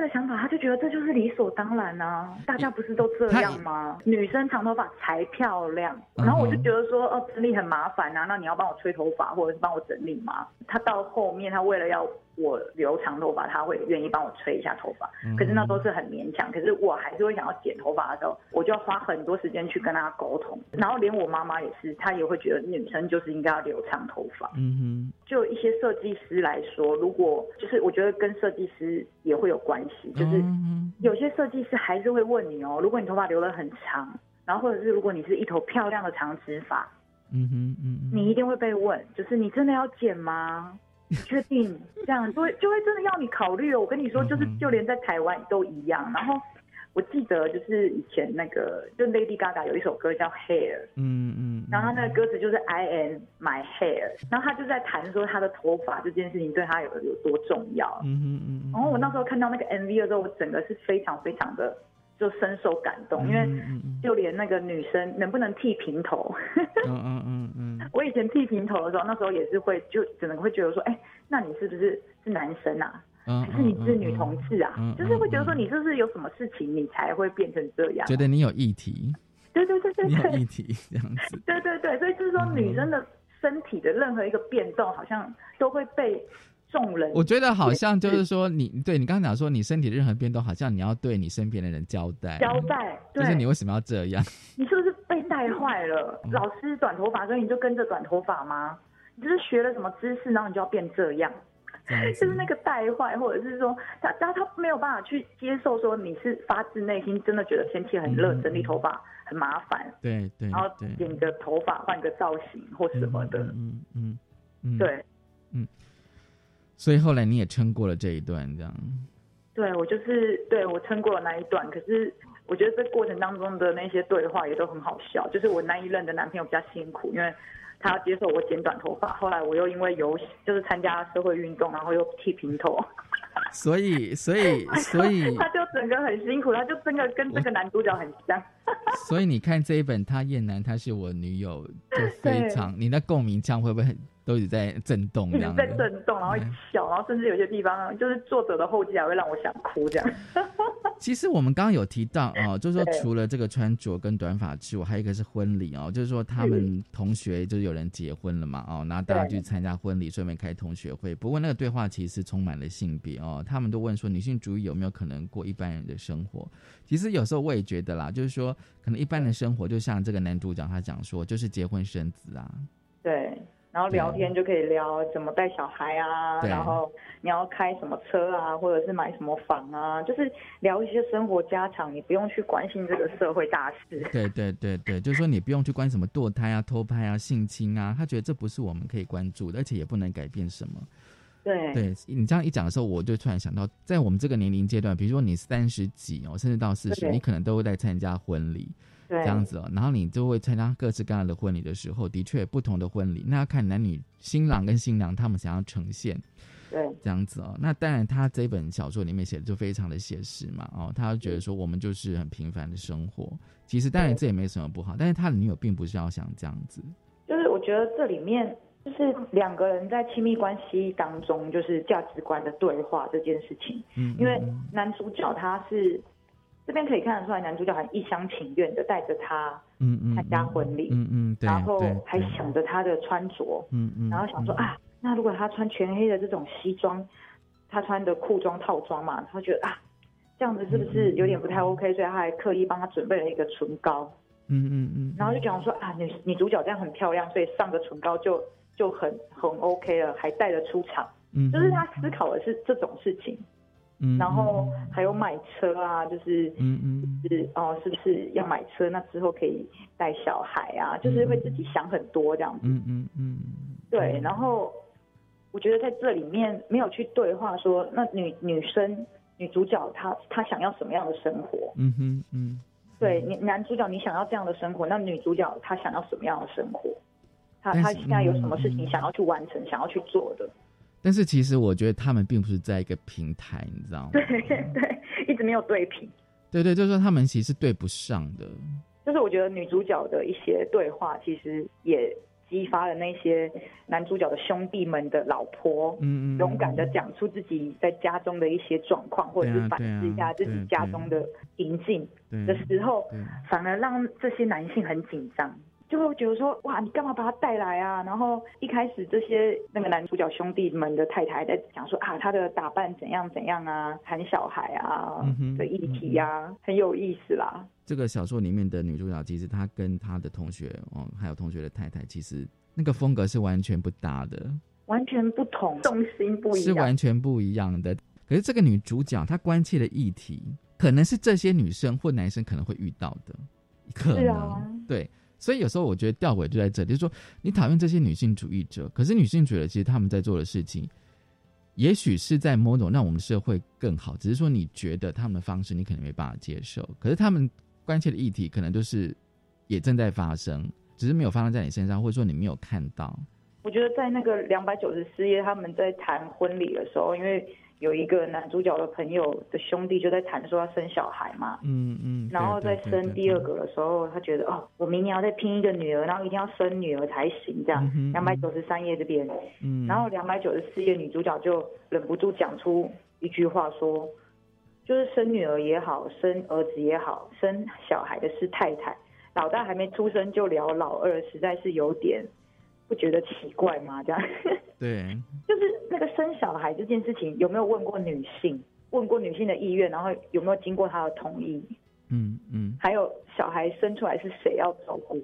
Speaker 3: 这个想法，他就觉得这就是理所当然啊，大家不是都这样吗？女生长头发才漂亮。然后我就觉得说，哦，整理很麻烦啊，那你要帮我吹头发或者是帮我整理吗？他到后面，他为了要。我留长头发，他会愿意帮我吹一下头发，可是那都是很勉强。可是我还是会想要剪头发的时候，我就要花很多时间去跟他沟通。然后连我妈妈也是，她也会觉得女生就是应该要留长头发。嗯哼，就一些设计师来说，如果就是我觉得跟设计师也会有关系，就是有些设计师还是会问你哦，如果你头发留得很长，然后或者是如果你是一头漂亮的长直发，嗯哼嗯，你一定会被问，就是你真的要剪吗？你 确定这样就会就会真的要你考虑哦？我跟你说，就是就连在台湾都一样。然后我记得就是以前那个就 Lady Gaga 有一首歌叫 Hair，嗯嗯，然后他那个歌词就是 I am my hair，然后他就在谈说他的头发这件事情对他有有多重要。嗯嗯嗯。然后我那时候看到那个 MV 的时候，我整个是非常非常的。就深受感动，因为就连那个女生能不能剃平头，嗯嗯嗯 嗯，我以前剃平头的时候，那时候也是会就只能会觉得说，哎，那你是不是是男生啊？还是你是女同志啊？就是会觉得说你是不是有什么事情你才会变成这样？
Speaker 1: 觉得你有议题？
Speaker 3: 对对对对对，
Speaker 1: 有议题这样子。
Speaker 3: 对对对，所以就是说女生的身体的任何一个变动，好像都会被。众人，
Speaker 1: 我觉得好像就是说，你对你刚刚讲说，你身体任何变动，好像你要对你身边的人交代。
Speaker 3: 交代，
Speaker 1: 就是你为什么要这样？
Speaker 3: 你是不是被带坏了？老师短头发，所以你就跟着短头发吗？你就是学了什么知识，然后你就要变这样？就是那个带坏，或者是说，他他他没有办法去接受，说你是发自内心真的觉得天气很热，整理头发很麻烦。
Speaker 1: 对对，
Speaker 3: 然后剪个头发，换个造型或什么的。嗯嗯嗯，对，嗯。
Speaker 1: 所以后来你也撑过了这一段，这样。
Speaker 3: 对，我就是对我撑过了那一段。可是我觉得这过程当中的那些对话也都很好笑。就是我那一任的男朋友比较辛苦，因为他要接受我剪短头发。后来我又因为游就是参加社会运动，然后又剃平头。
Speaker 1: 所以，所以，所以
Speaker 3: 他就整个很辛苦，他就真的跟这个男主角很像。
Speaker 1: 所以你看这一本《他厌男，他是我女友》，就非常 你的共鸣腔会不会很都一直在震动？
Speaker 3: 一直在震动，然后笑，然后甚至有些地方就是作者的后记还会让我想哭这样。
Speaker 1: 其实我们刚刚有提到哦，就是说除了这个穿着跟短发之外，还有一个是婚礼哦，就是说他们同学就是有人结婚了嘛哦，然后大家去参加婚礼，顺便开同学会。不过那个对话其实充满了性别哦，他们都问说女性主义有没有可能过一般人的生活？其实有时候我也觉得啦，就是说可能一般的生活就像这个男主角他讲说，就是结婚生子啊。
Speaker 3: 对。然后聊天就可以聊怎么带小孩啊，然后你要开什么车啊，或者是买什么房啊，就是聊一些生活家常，你不用去关心这个社会大事。
Speaker 1: 对对对对，就是说你不用去关什么堕胎啊、偷拍啊、性侵啊，他觉得这不是我们可以关注的，而且也不能改变什么。
Speaker 3: 对，
Speaker 1: 对你这样一讲的时候，我就突然想到，在我们这个年龄阶段，比如说你三十几哦，甚至到四十，你可能都会在参加婚礼。这样子哦，然后你就会参加各式各样的婚礼的时候，的确不同的婚礼，那要看男女新郎跟新娘他们想要呈现，
Speaker 3: 对，
Speaker 1: 这样子哦。那当然，他这本小说里面写的就非常的写实嘛，哦，他觉得说我们就是很平凡的生活，其实当然这也没什么不好，但是他的女友并不是要想这样子，
Speaker 3: 就是我觉得这里面就是两个人在亲密关系当中，就是价值观的对话这件事情，嗯，因为男主角他是。这边可以看得出来，男主角很一厢情愿的带着她，嗯嗯，参加婚礼，
Speaker 1: 嗯嗯，
Speaker 3: 然后还想着她的穿着，嗯嗯，然后想说啊，那如果她穿全黑的这种西装，她穿的裤装套装嘛，他觉得啊，这样子是不是有点不太 OK？所以他还刻意帮她准备了一个唇膏，
Speaker 1: 嗯嗯嗯，
Speaker 3: 然后就讲说啊，女女主角这样很漂亮，所以上个唇膏就就很很 OK 了，还带着出场，嗯，就是他思考的是这种事情。然后还有买车啊，就是，嗯嗯，是哦，是不是要买车？那之后可以带小孩啊，就是会自己想很多这样子。
Speaker 1: 嗯嗯嗯。
Speaker 3: 对，然后我觉得在这里面没有去对话说，那女女生女主角她她想要什么样的生活？
Speaker 1: 嗯哼嗯。
Speaker 3: 对，你男主角你想要这样的生活，那女主角她想要什么样的生活？她她现在有什么事情想要去完成、想要去做的？
Speaker 1: 但是其实我觉得他们并不是在一个平台，你知道吗？
Speaker 3: 对 对，一直没有对平。
Speaker 1: 对对，就是说他们其实对不上的。
Speaker 3: 就是我觉得女主角的一些对话，其实也激发了那些男主角的兄弟们的老婆，嗯嗯，勇敢的讲出自己在家中的一些状况，或者是反思一下自己家中的平静的时候，反而让这些男性很紧张。就会觉得说，哇，你干嘛把他带来啊？然后一开始这些那个男主角兄弟们的太太在讲说啊，他的打扮怎样怎样啊，谈小孩啊的议题呀，很有意思啦。
Speaker 1: 这个小说里面的女主角，其实她跟她的同学哦，还有同学的太太，其实那个风格是完全不搭的，
Speaker 3: 完全不同，重心不一样，
Speaker 1: 是完全不一样的。可是这个女主角她关切的议题，可能是这些女生或男生可能会遇到的，可能对。所以有时候我觉得吊诡就在这里，就是说你讨厌这些女性主义者，可是女性主义者其实他们在做的事情，也许是在某种让我们社会更好，只是说你觉得他们的方式你可能没办法接受，可是他们关切的议题可能就是也正在发生，只是没有发生在你身上，或者说你没有看到。
Speaker 3: 我觉得在那个两百九十四页他们在谈婚礼的时候，因为。有一个男主角的朋友的兄弟就在谈说要生小孩嘛，
Speaker 1: 嗯嗯，
Speaker 3: 然后在生第二个的时候，他觉得哦，我明年要再拼一个女儿，然后一定要生女儿才行，这样。两百九十三页这边，嗯，然后两百九十四页女主角就忍不住讲出一句话说，就是生女儿也好，生儿子也好，生小孩的是太太，老大还没出生就聊老二，实在是有点。不觉得奇怪吗？这样，
Speaker 1: 对，
Speaker 3: 就是那个生小孩这件事情，有没有问过女性？问过女性的意愿，然后有没有经过她的同意？
Speaker 1: 嗯嗯。
Speaker 3: 还有小孩生出来是谁要照顾？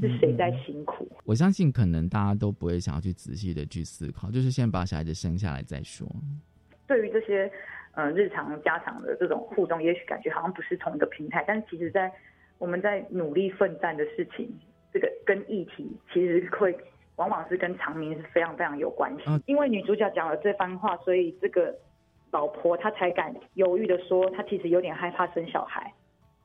Speaker 3: 是谁在辛苦？
Speaker 1: 我相信可能大家都不会想要去仔细的去思考，就是先把小孩子生下来再说。
Speaker 3: 对于这些呃日常家常的这种互动，也许感觉好像不是同一个平台，但是其实在我们在努力奋战的事情，这个跟议题其实会。往往是跟长明是非常非常有关系，因为女主角讲了这番话，所以这个老婆她才敢犹豫的说，她其实有点害怕生小孩，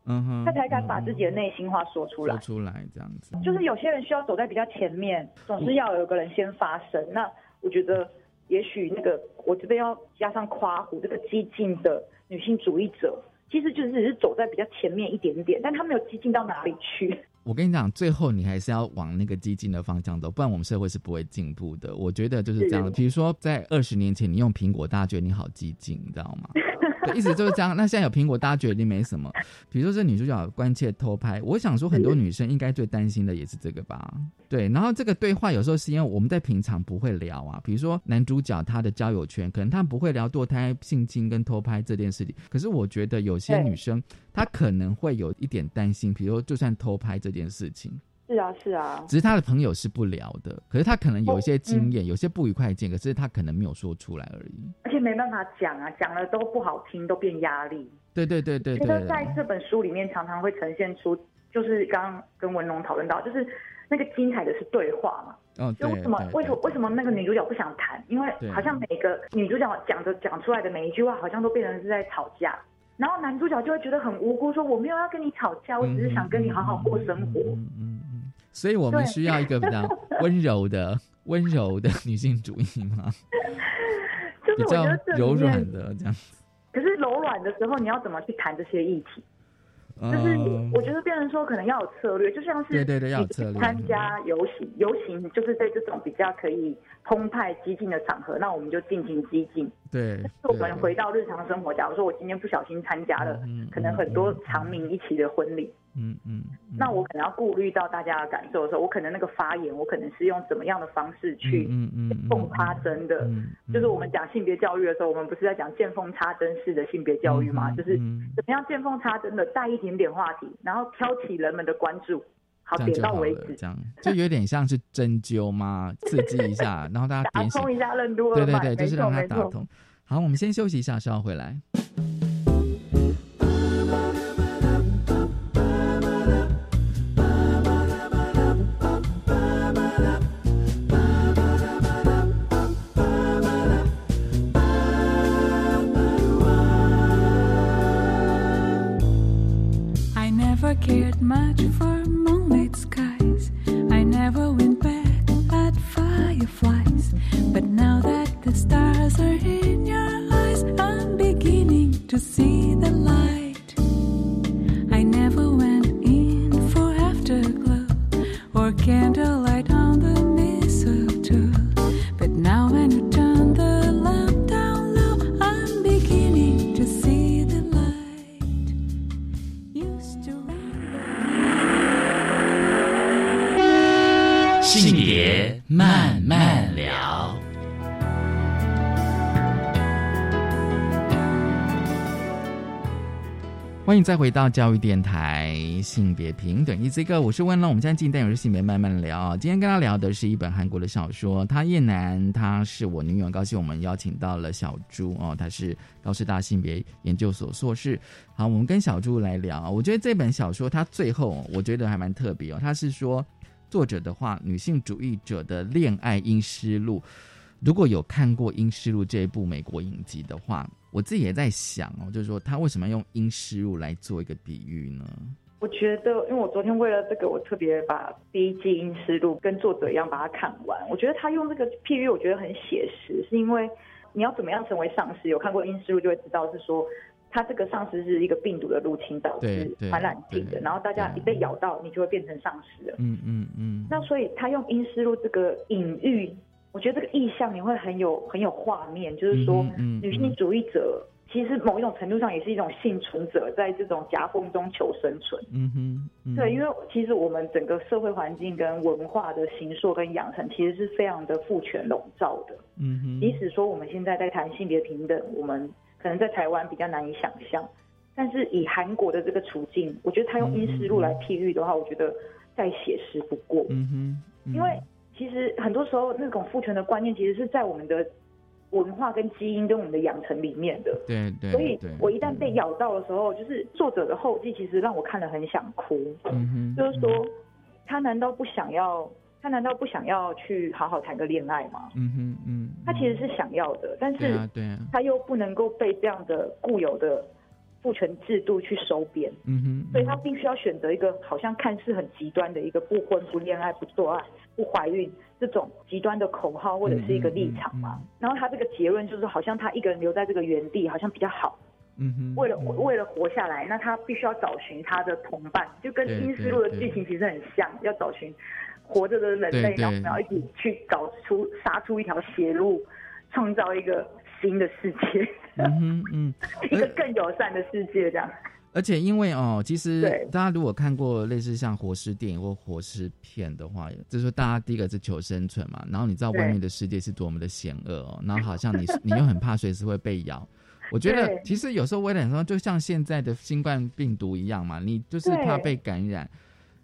Speaker 1: 嗯哼，
Speaker 3: 她才敢把自己的内心话说出来，
Speaker 1: 说出来这样子。
Speaker 3: 就是有些人需要走在比较前面，总是要有个人先发声。那我觉得，也许那个我这边要加上夸胡这个激进的女性主义者，其实就只是走在比较前面一点点，但她没有激进到哪里去。
Speaker 1: 我跟你讲，最后你还是要往那个激进的方向走，不然我们社会是不会进步的。我觉得就是这样的。比如说，在二十年前，你用苹果，大家觉得你好激进，你知道吗？对，意思就是这样。那现在有苹果，大家觉得没什么。比如说，这女主角关切偷拍，我想说，很多女生应该最担心的也是这个吧？对。然后这个对话有时候是因为我们在平常不会聊啊。比如说男主角他的交友圈，可能他不会聊堕胎、性侵跟偷拍这件事情。可是我觉得有些女生她可能会有一点担心，比如说就算偷拍这件事情。
Speaker 3: 是啊，是啊。
Speaker 1: 只是他的朋友是不聊的，可是他可能有一些经验，有些不愉快经验，可是他可能没有说出来而已。
Speaker 3: 没办法讲啊，讲了都不好听，都变压力。
Speaker 1: 对对对对。
Speaker 3: 觉得在这本书里面常常会呈现出，就是刚刚跟文龙讨论到，就是那个精彩的是对话嘛。
Speaker 1: 哦，就。
Speaker 3: 为什么？为什么？为什么那个女主角不想谈？因为好像每个女主角讲的讲出来的每一句话，好像都变成是在吵架。然后男主角就会觉得很无辜，说我没有要跟你吵架，我只是想跟你好好过生活。嗯。
Speaker 1: 所以我们需要一个比较温柔的、温柔的女性主义吗？
Speaker 3: 就是
Speaker 1: 比较柔软的这样子。
Speaker 3: 可是柔软的时候，你要怎么去谈这些议题？就是我觉得变成说，可能要有策略，就像是
Speaker 1: 对对对，要策略。
Speaker 3: 参加游行，游行就是在这种比较可以澎湃激进的场合，那我们就尽情激进。
Speaker 1: 对。
Speaker 3: 但是我们回到日常生活，假如说我今天不小心参加了，可能很多长民一起的婚礼。嗯嗯，那我可能要顾虑到大家的感受的时候，我可能那个发言，我可能是用怎么样的方式去见缝插针的。就是我们讲性别教育的时候，我们不是在讲见缝插针式的性别教育吗？就是怎么样见缝插针的带一点点话题，然后挑起人们的关注，好点到为止，
Speaker 1: 这样就有点像是针灸吗？刺激一下，然后大家
Speaker 3: 打通 一下任督
Speaker 1: 二脉，对对对，就是让它打通。好，我们先休息一下，稍后回来。
Speaker 4: cleared much for
Speaker 9: a moment.
Speaker 1: 欢迎再回到教育电台，性别平等，一这个我是温龙。我们现在进单元是性别慢慢聊。今天跟他聊的是一本韩国的小说，他叶楠，他是我女友，高兴我们邀请到了小朱哦，他是高师大性别研究所硕士。好，我们跟小朱来聊。我觉得这本小说它最后我觉得还蛮特别哦，他是说作者的话，女性主义者的恋爱因失路。如果有看过《阴湿路》这一部美国影集的话，我自己也在想哦，就是说他为什么用阴湿路来做一个比喻呢？
Speaker 3: 我觉得，因为我昨天为了这个，我特别把第一季《阴湿路》跟作者一样把它看完。我觉得他用这个譬喻，我觉得很写实，是因为你要怎么样成为丧尸？有看过《阴湿路》就会知道，是说他这个丧尸是一个病毒的入侵导致传染病的，然后大家一被咬到，你就会变成丧尸了。
Speaker 1: 嗯嗯嗯。
Speaker 3: 那所以他用阴湿路这个隐喻。我觉得这个意象你会很有很有画面，就是说，女性主义者其实某一种程度上也是一种幸存者，在这种夹缝中求生存。
Speaker 1: 嗯哼，
Speaker 3: 对，因为其实我们整个社会环境跟文化的形塑跟养成，其实是非常的父权笼罩的。
Speaker 1: 嗯哼，
Speaker 3: 即使说我们现在在谈性别平等，我们可能在台湾比较难以想象，但是以韩国的这个处境，我觉得他用阴湿路来譬喻的话，我觉得再写实不过。
Speaker 1: 嗯
Speaker 3: 哼，因为。其实很多时候，那种父权的观念，其实是在我们的文化跟基因跟我们的养成里面的。
Speaker 1: 对对。
Speaker 3: 所以我一旦被咬到的时候，就是作者的后记，其实让我看了很想哭。
Speaker 1: 嗯哼。
Speaker 3: 就是说，他难道不想要？他难道不想要去好好谈个恋爱吗？
Speaker 1: 嗯哼嗯。
Speaker 3: 他其实是想要的，但是
Speaker 1: 他
Speaker 3: 又不能够被这样的固有的父权制度去收编。
Speaker 1: 嗯哼。
Speaker 3: 所以他必须要选择一个好像看似很极端的一个不婚不恋爱不做爱。不怀孕这种极端的口号或者是一个立场嘛，然后他这个结论就是好像他一个人留在这个原地好像比较好，
Speaker 1: 嗯哼，
Speaker 3: 为了为了活下来，那他必须要找寻他的同伴，就跟《阴尸路》的剧情其实很像，要找寻活着的人类，然后然后一起去找出杀出一条血路，创造一个新的世界，
Speaker 1: 嗯哼嗯，
Speaker 3: 一个更友善的世界这样。
Speaker 1: 而且因为哦，其实大家如果看过类似像活尸电影或活尸片的话，就是说大家第一个是求生存嘛，然后你知道外面的世界是多么的险恶哦，然后好像你 你又很怕随时会被咬。我觉得其实有时候为了说，就像现在的新冠病毒一样嘛，你就是怕被感染，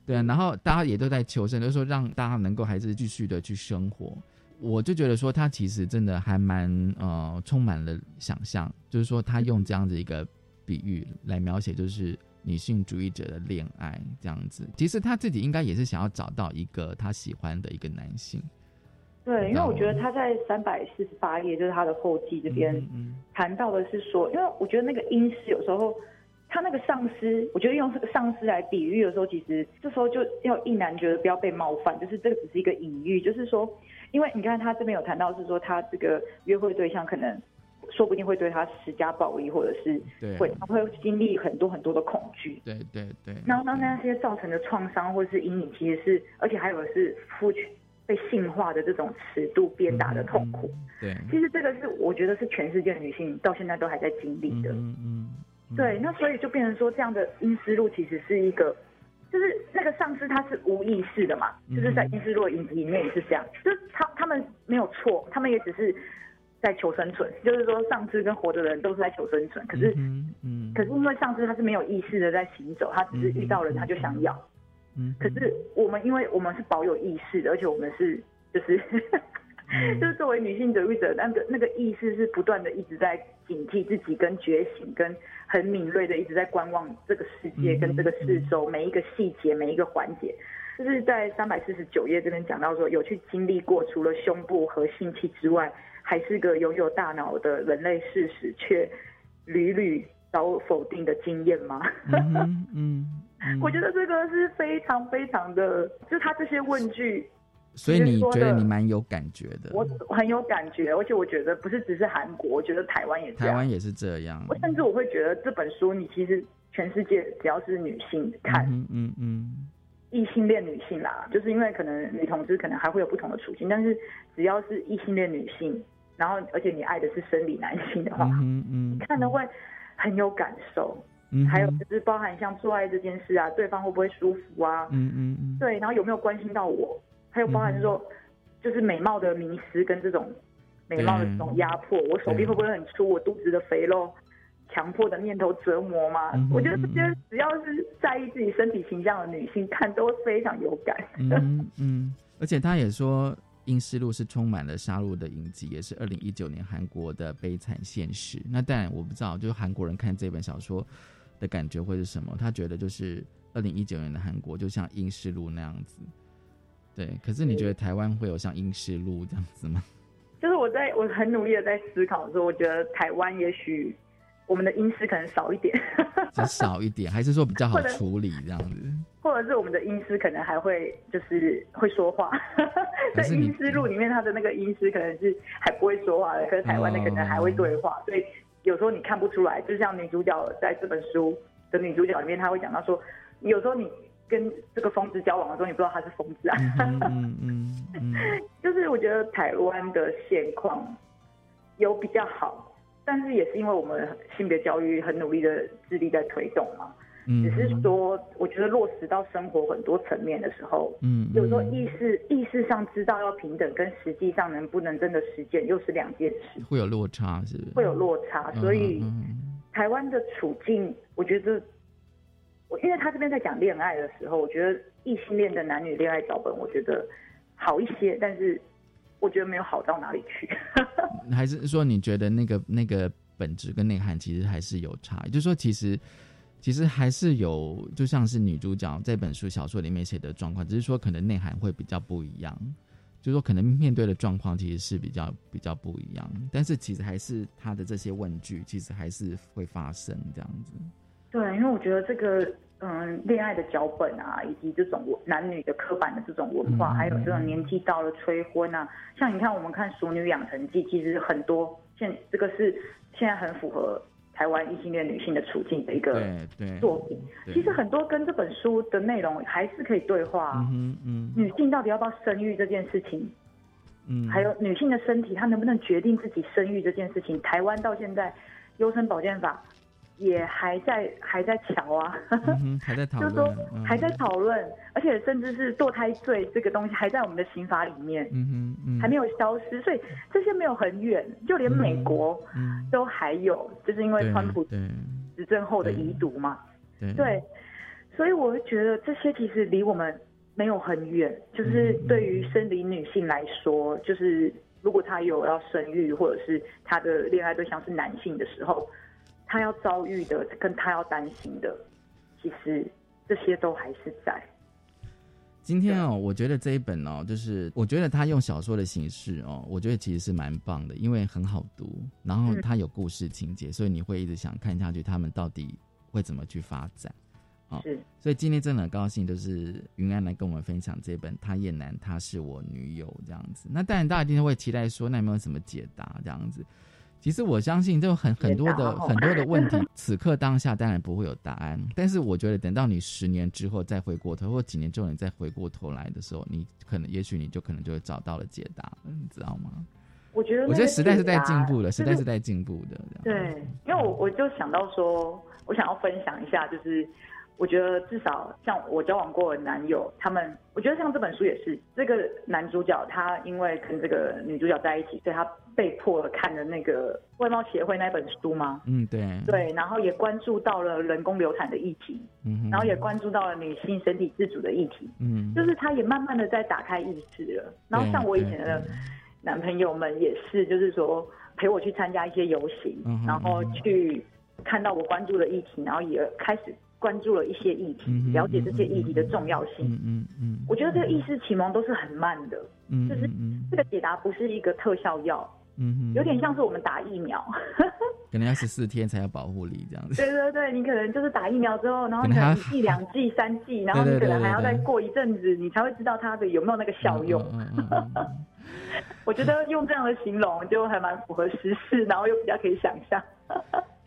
Speaker 1: 对啊，然后大家也都在求生，就是说让大家能够还是继续的去生活。我就觉得说他其实真的还蛮呃充满了想象，就是说他用这样子一个。比喻来描写就是女性主义者的恋爱这样子，其实他自己应该也是想要找到一个他喜欢的一个男性。
Speaker 3: 对，因为我觉得他在三百四十八页，就是他的后记这边谈到的是说，因为我觉得那个阴师有时候他那个上司，我觉得用这个上司来比喻的时候，其实这时候就要一男觉得不要被冒犯，就是这个只是一个隐喻，就是说，因为你看他这边有谈到是说他这个约会对象可能。说不定会对他施加暴力，或者是会他会经历很多很多的恐惧。
Speaker 1: 对对对。
Speaker 3: 然后当那些造成的创伤或者是阴影，其实是而且还有是父权被性化的这种尺度鞭打的痛苦。
Speaker 1: 对。
Speaker 3: 其实这个是我觉得是全世界女性到现在都还在经历的。
Speaker 1: 嗯嗯。
Speaker 3: 对，那所以就变成说，这样的阴思路其实是一个，就是那个上司他是无意识的嘛，就是在阴思路影集里面也是这样，就是他他们没有错，他们也只是。在求生存，就是说丧尸跟活着的人都是在求生存。可是，嗯，可是因为丧尸他是没有意识的在行走，他只是遇到人他就想咬。嗯，可是我们因为我们是保有意识的，而且我们是就是 就是作为女性主义者，那个那个意识是不断的一直在警惕自己跟觉醒，跟很敏锐的一直在观望这个世界跟这个四周每一个细节每一个环节。就是在三百四十九页这边讲到说，有去经历过除了胸部和性器之外。还是个拥有大脑的人类事实，却屡屡遭否定的经验吗？
Speaker 1: 嗯嗯，
Speaker 3: 我觉得这个是非常非常的，就他这些问句，
Speaker 1: 所以你觉得你蛮有感觉的？
Speaker 3: 我很有感觉，而且我觉得不是只是韩国，我觉得台湾也
Speaker 1: 台湾也是这样。
Speaker 3: 我甚至我会觉得这本书，你其实全世界只要是女性看，
Speaker 1: 嗯嗯嗯，
Speaker 3: 异性恋女性啦，就是因为可能女同志可能还会有不同的处境，但是只要是异性恋女性。然后，而且你爱的是生理男性的话，
Speaker 1: 嗯
Speaker 3: 看的会很有感受。
Speaker 1: 嗯，
Speaker 3: 还有就是包含像做爱这件事啊，对方会不会舒服啊？
Speaker 1: 嗯嗯嗯，
Speaker 3: 对，然后有没有关心到我？还有包含说，就是美貌的迷失跟这种美貌的这种压迫，我手臂会不会很粗？我肚子的肥肉，强迫的念头折磨吗？我觉得这些只要是在意自己身体形象的女性看，都会非常有感。
Speaker 1: 嗯嗯，而且他也说。《阴尸路》是充满了杀戮的影集，也是二零一九年韩国的悲惨现实。那当然我不知道，就是韩国人看这本小说的感觉会是什么？他觉得就是二零一九年的韩国就像《阴尸路》那样子。对，可是你觉得台湾会有像《阴尸路》这样子吗？
Speaker 3: 就是我在我很努力的在思考的时候，我觉得台湾也许。我们的阴湿可能少一点，
Speaker 1: 只少一点，还是说比较好处理这样子？
Speaker 3: 或者是我们的阴湿可能还会就是会说话，在阴湿录里面，他的那个阴湿可能是还不会说话的，可是台湾的可能还会对话，所以有时候你看不出来。就像女主角在这本书的女主角里面，她会讲到说，有时候你跟这个疯子交往的时候，你不知道他是疯子啊。
Speaker 1: 嗯嗯嗯，
Speaker 3: 就是我觉得台湾的现况有比较好。但是也是因为我们性别教育很努力的致力在推动嘛，只是说我觉得落实到生活很多层面的时候，
Speaker 1: 嗯，
Speaker 3: 有时候意识意识上知道要平等，跟实际上能不能真的实践又是两件事，
Speaker 1: 会有落差是？
Speaker 3: 会有落差，所以台湾的处境，我觉得我因为他这边在讲恋爱的时候，我觉得异性恋的男女恋爱脚本，我觉得好一些，但是。我觉得没有好到哪里去，
Speaker 1: 还是说你觉得那个那个本质跟内涵其实还是有差？就是说，其实其实还是有，就像是女主角这本书小说里面写的状况，只是说可能内涵会比较不一样。就是说，可能面对的状况其实是比较比较不一样，但是其实还是他的这些问句，其实还是会发生这样子。
Speaker 3: 对，因为我觉得这个。嗯，恋爱的脚本啊，以及这种男女的刻板的这种文化，还有这种年纪到了催婚啊，像你看我们看《熟女养成记》，其实很多现这个是现在很符合台湾异性恋女性的处境的一个作品。其实很多跟这本书的内容还是可以对话啊、
Speaker 1: 嗯嗯。
Speaker 3: 女性到底要不要生育这件事情，
Speaker 1: 嗯，
Speaker 3: 还有女性的身体，她能不能决定自己生育这件事情，台湾到现在优生保健法也还在还在瞧啊，
Speaker 1: 嗯 还在讨
Speaker 3: 就是
Speaker 1: 论
Speaker 3: 还在讨论，而且甚至是堕胎罪这个东西还在我们的刑法里面，
Speaker 1: 嗯哼嗯，
Speaker 3: 还没有消失，所以这些没有很远，就连美国
Speaker 1: 嗯。
Speaker 3: 都还有，就是因为川普
Speaker 1: 对
Speaker 3: 执政后的遗毒嘛，
Speaker 1: 对。
Speaker 3: 对，所以我会觉得这些其实离我们没有很远，就是对于生理女性来说，就是如果她有要生育，或者是她的恋爱对象是男性的时候，她要遭遇的跟他要担心的，其实这些都还是在。
Speaker 1: 今天哦，我觉得这一本哦，就是我觉得他用小说的形式哦，我觉得其实是蛮棒的，因为很好读，然后
Speaker 3: 嗯
Speaker 1: 它有故事情节，所以你会一直想看下去，他们到底会怎么去发展。哦
Speaker 3: 是，
Speaker 1: 所以今天真的很高兴，就是云安来跟我们分享这本《他叶南，他是我女友》这样子。那当然，大家一定会期待说，那有没有什么解答这样子？其实我相信，就很很多的很多的问题，此刻当下当然不会有答案。但是我觉得，等到你十年之后再回过头，或几年之后你再回过头来的时候，你可能也许你就可能就会找到了解答，你知道吗？
Speaker 3: 我觉得
Speaker 1: 我觉得时代是在进步的，时代
Speaker 3: 是
Speaker 1: 在进步的。
Speaker 3: 对，因为我我就想到说，我想要分享一下，就是我觉得至少像我交往过的男友，他们，我觉得像这本书也是，这个男主角他因为跟这个女主角在一起，所以他被迫了看了那个外貌协会那本书吗，
Speaker 1: 嗯，对，
Speaker 3: 对，然后也关注到了人工流产的议题，
Speaker 1: 嗯，
Speaker 3: 然后也关注到了女性身体自主的议题，
Speaker 1: 嗯，
Speaker 3: 就是他也慢慢的在打开意识了。然后像我以前的男朋友们也是，就是说陪我去参加一些游行，
Speaker 1: 嗯
Speaker 3: 然后去看到我关注的议题，然后也开始关注了一些议题，了解这些议题的重要性。
Speaker 1: 嗯嗯嗯，
Speaker 3: 我觉得这个意识启蒙都是很慢的，
Speaker 1: 嗯
Speaker 3: 就是
Speaker 1: 嗯。
Speaker 3: 这个解答不是一个特效药，
Speaker 1: 嗯，
Speaker 3: 有点像是我们打疫苗。
Speaker 1: 可能要十四天才有保护力这样子。
Speaker 3: 对对对，你可能就是打疫苗之后，然后
Speaker 1: 可能
Speaker 3: 一剂、两剂、三剂，然后你可能还要再过一阵子，你才会知道它的有没有那个效用。
Speaker 1: 嗯嗯嗯嗯
Speaker 3: 我觉得用这样的形容就还蛮符合时事，然后又比较可以想象。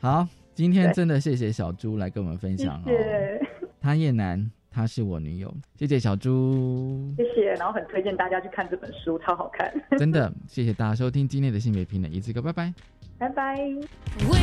Speaker 1: 好，今天真的谢谢小猪来跟我们分
Speaker 3: 谢
Speaker 1: 享哦。
Speaker 3: 谢，
Speaker 1: 他叶楠，她是我女友，谢谢小猪，
Speaker 3: 谢谢，然后很推荐大家去看这本书，超好看。
Speaker 1: 真的谢谢大家收听今天的性别平等一次哥，拜拜。
Speaker 3: 拜拜。
Speaker 4: We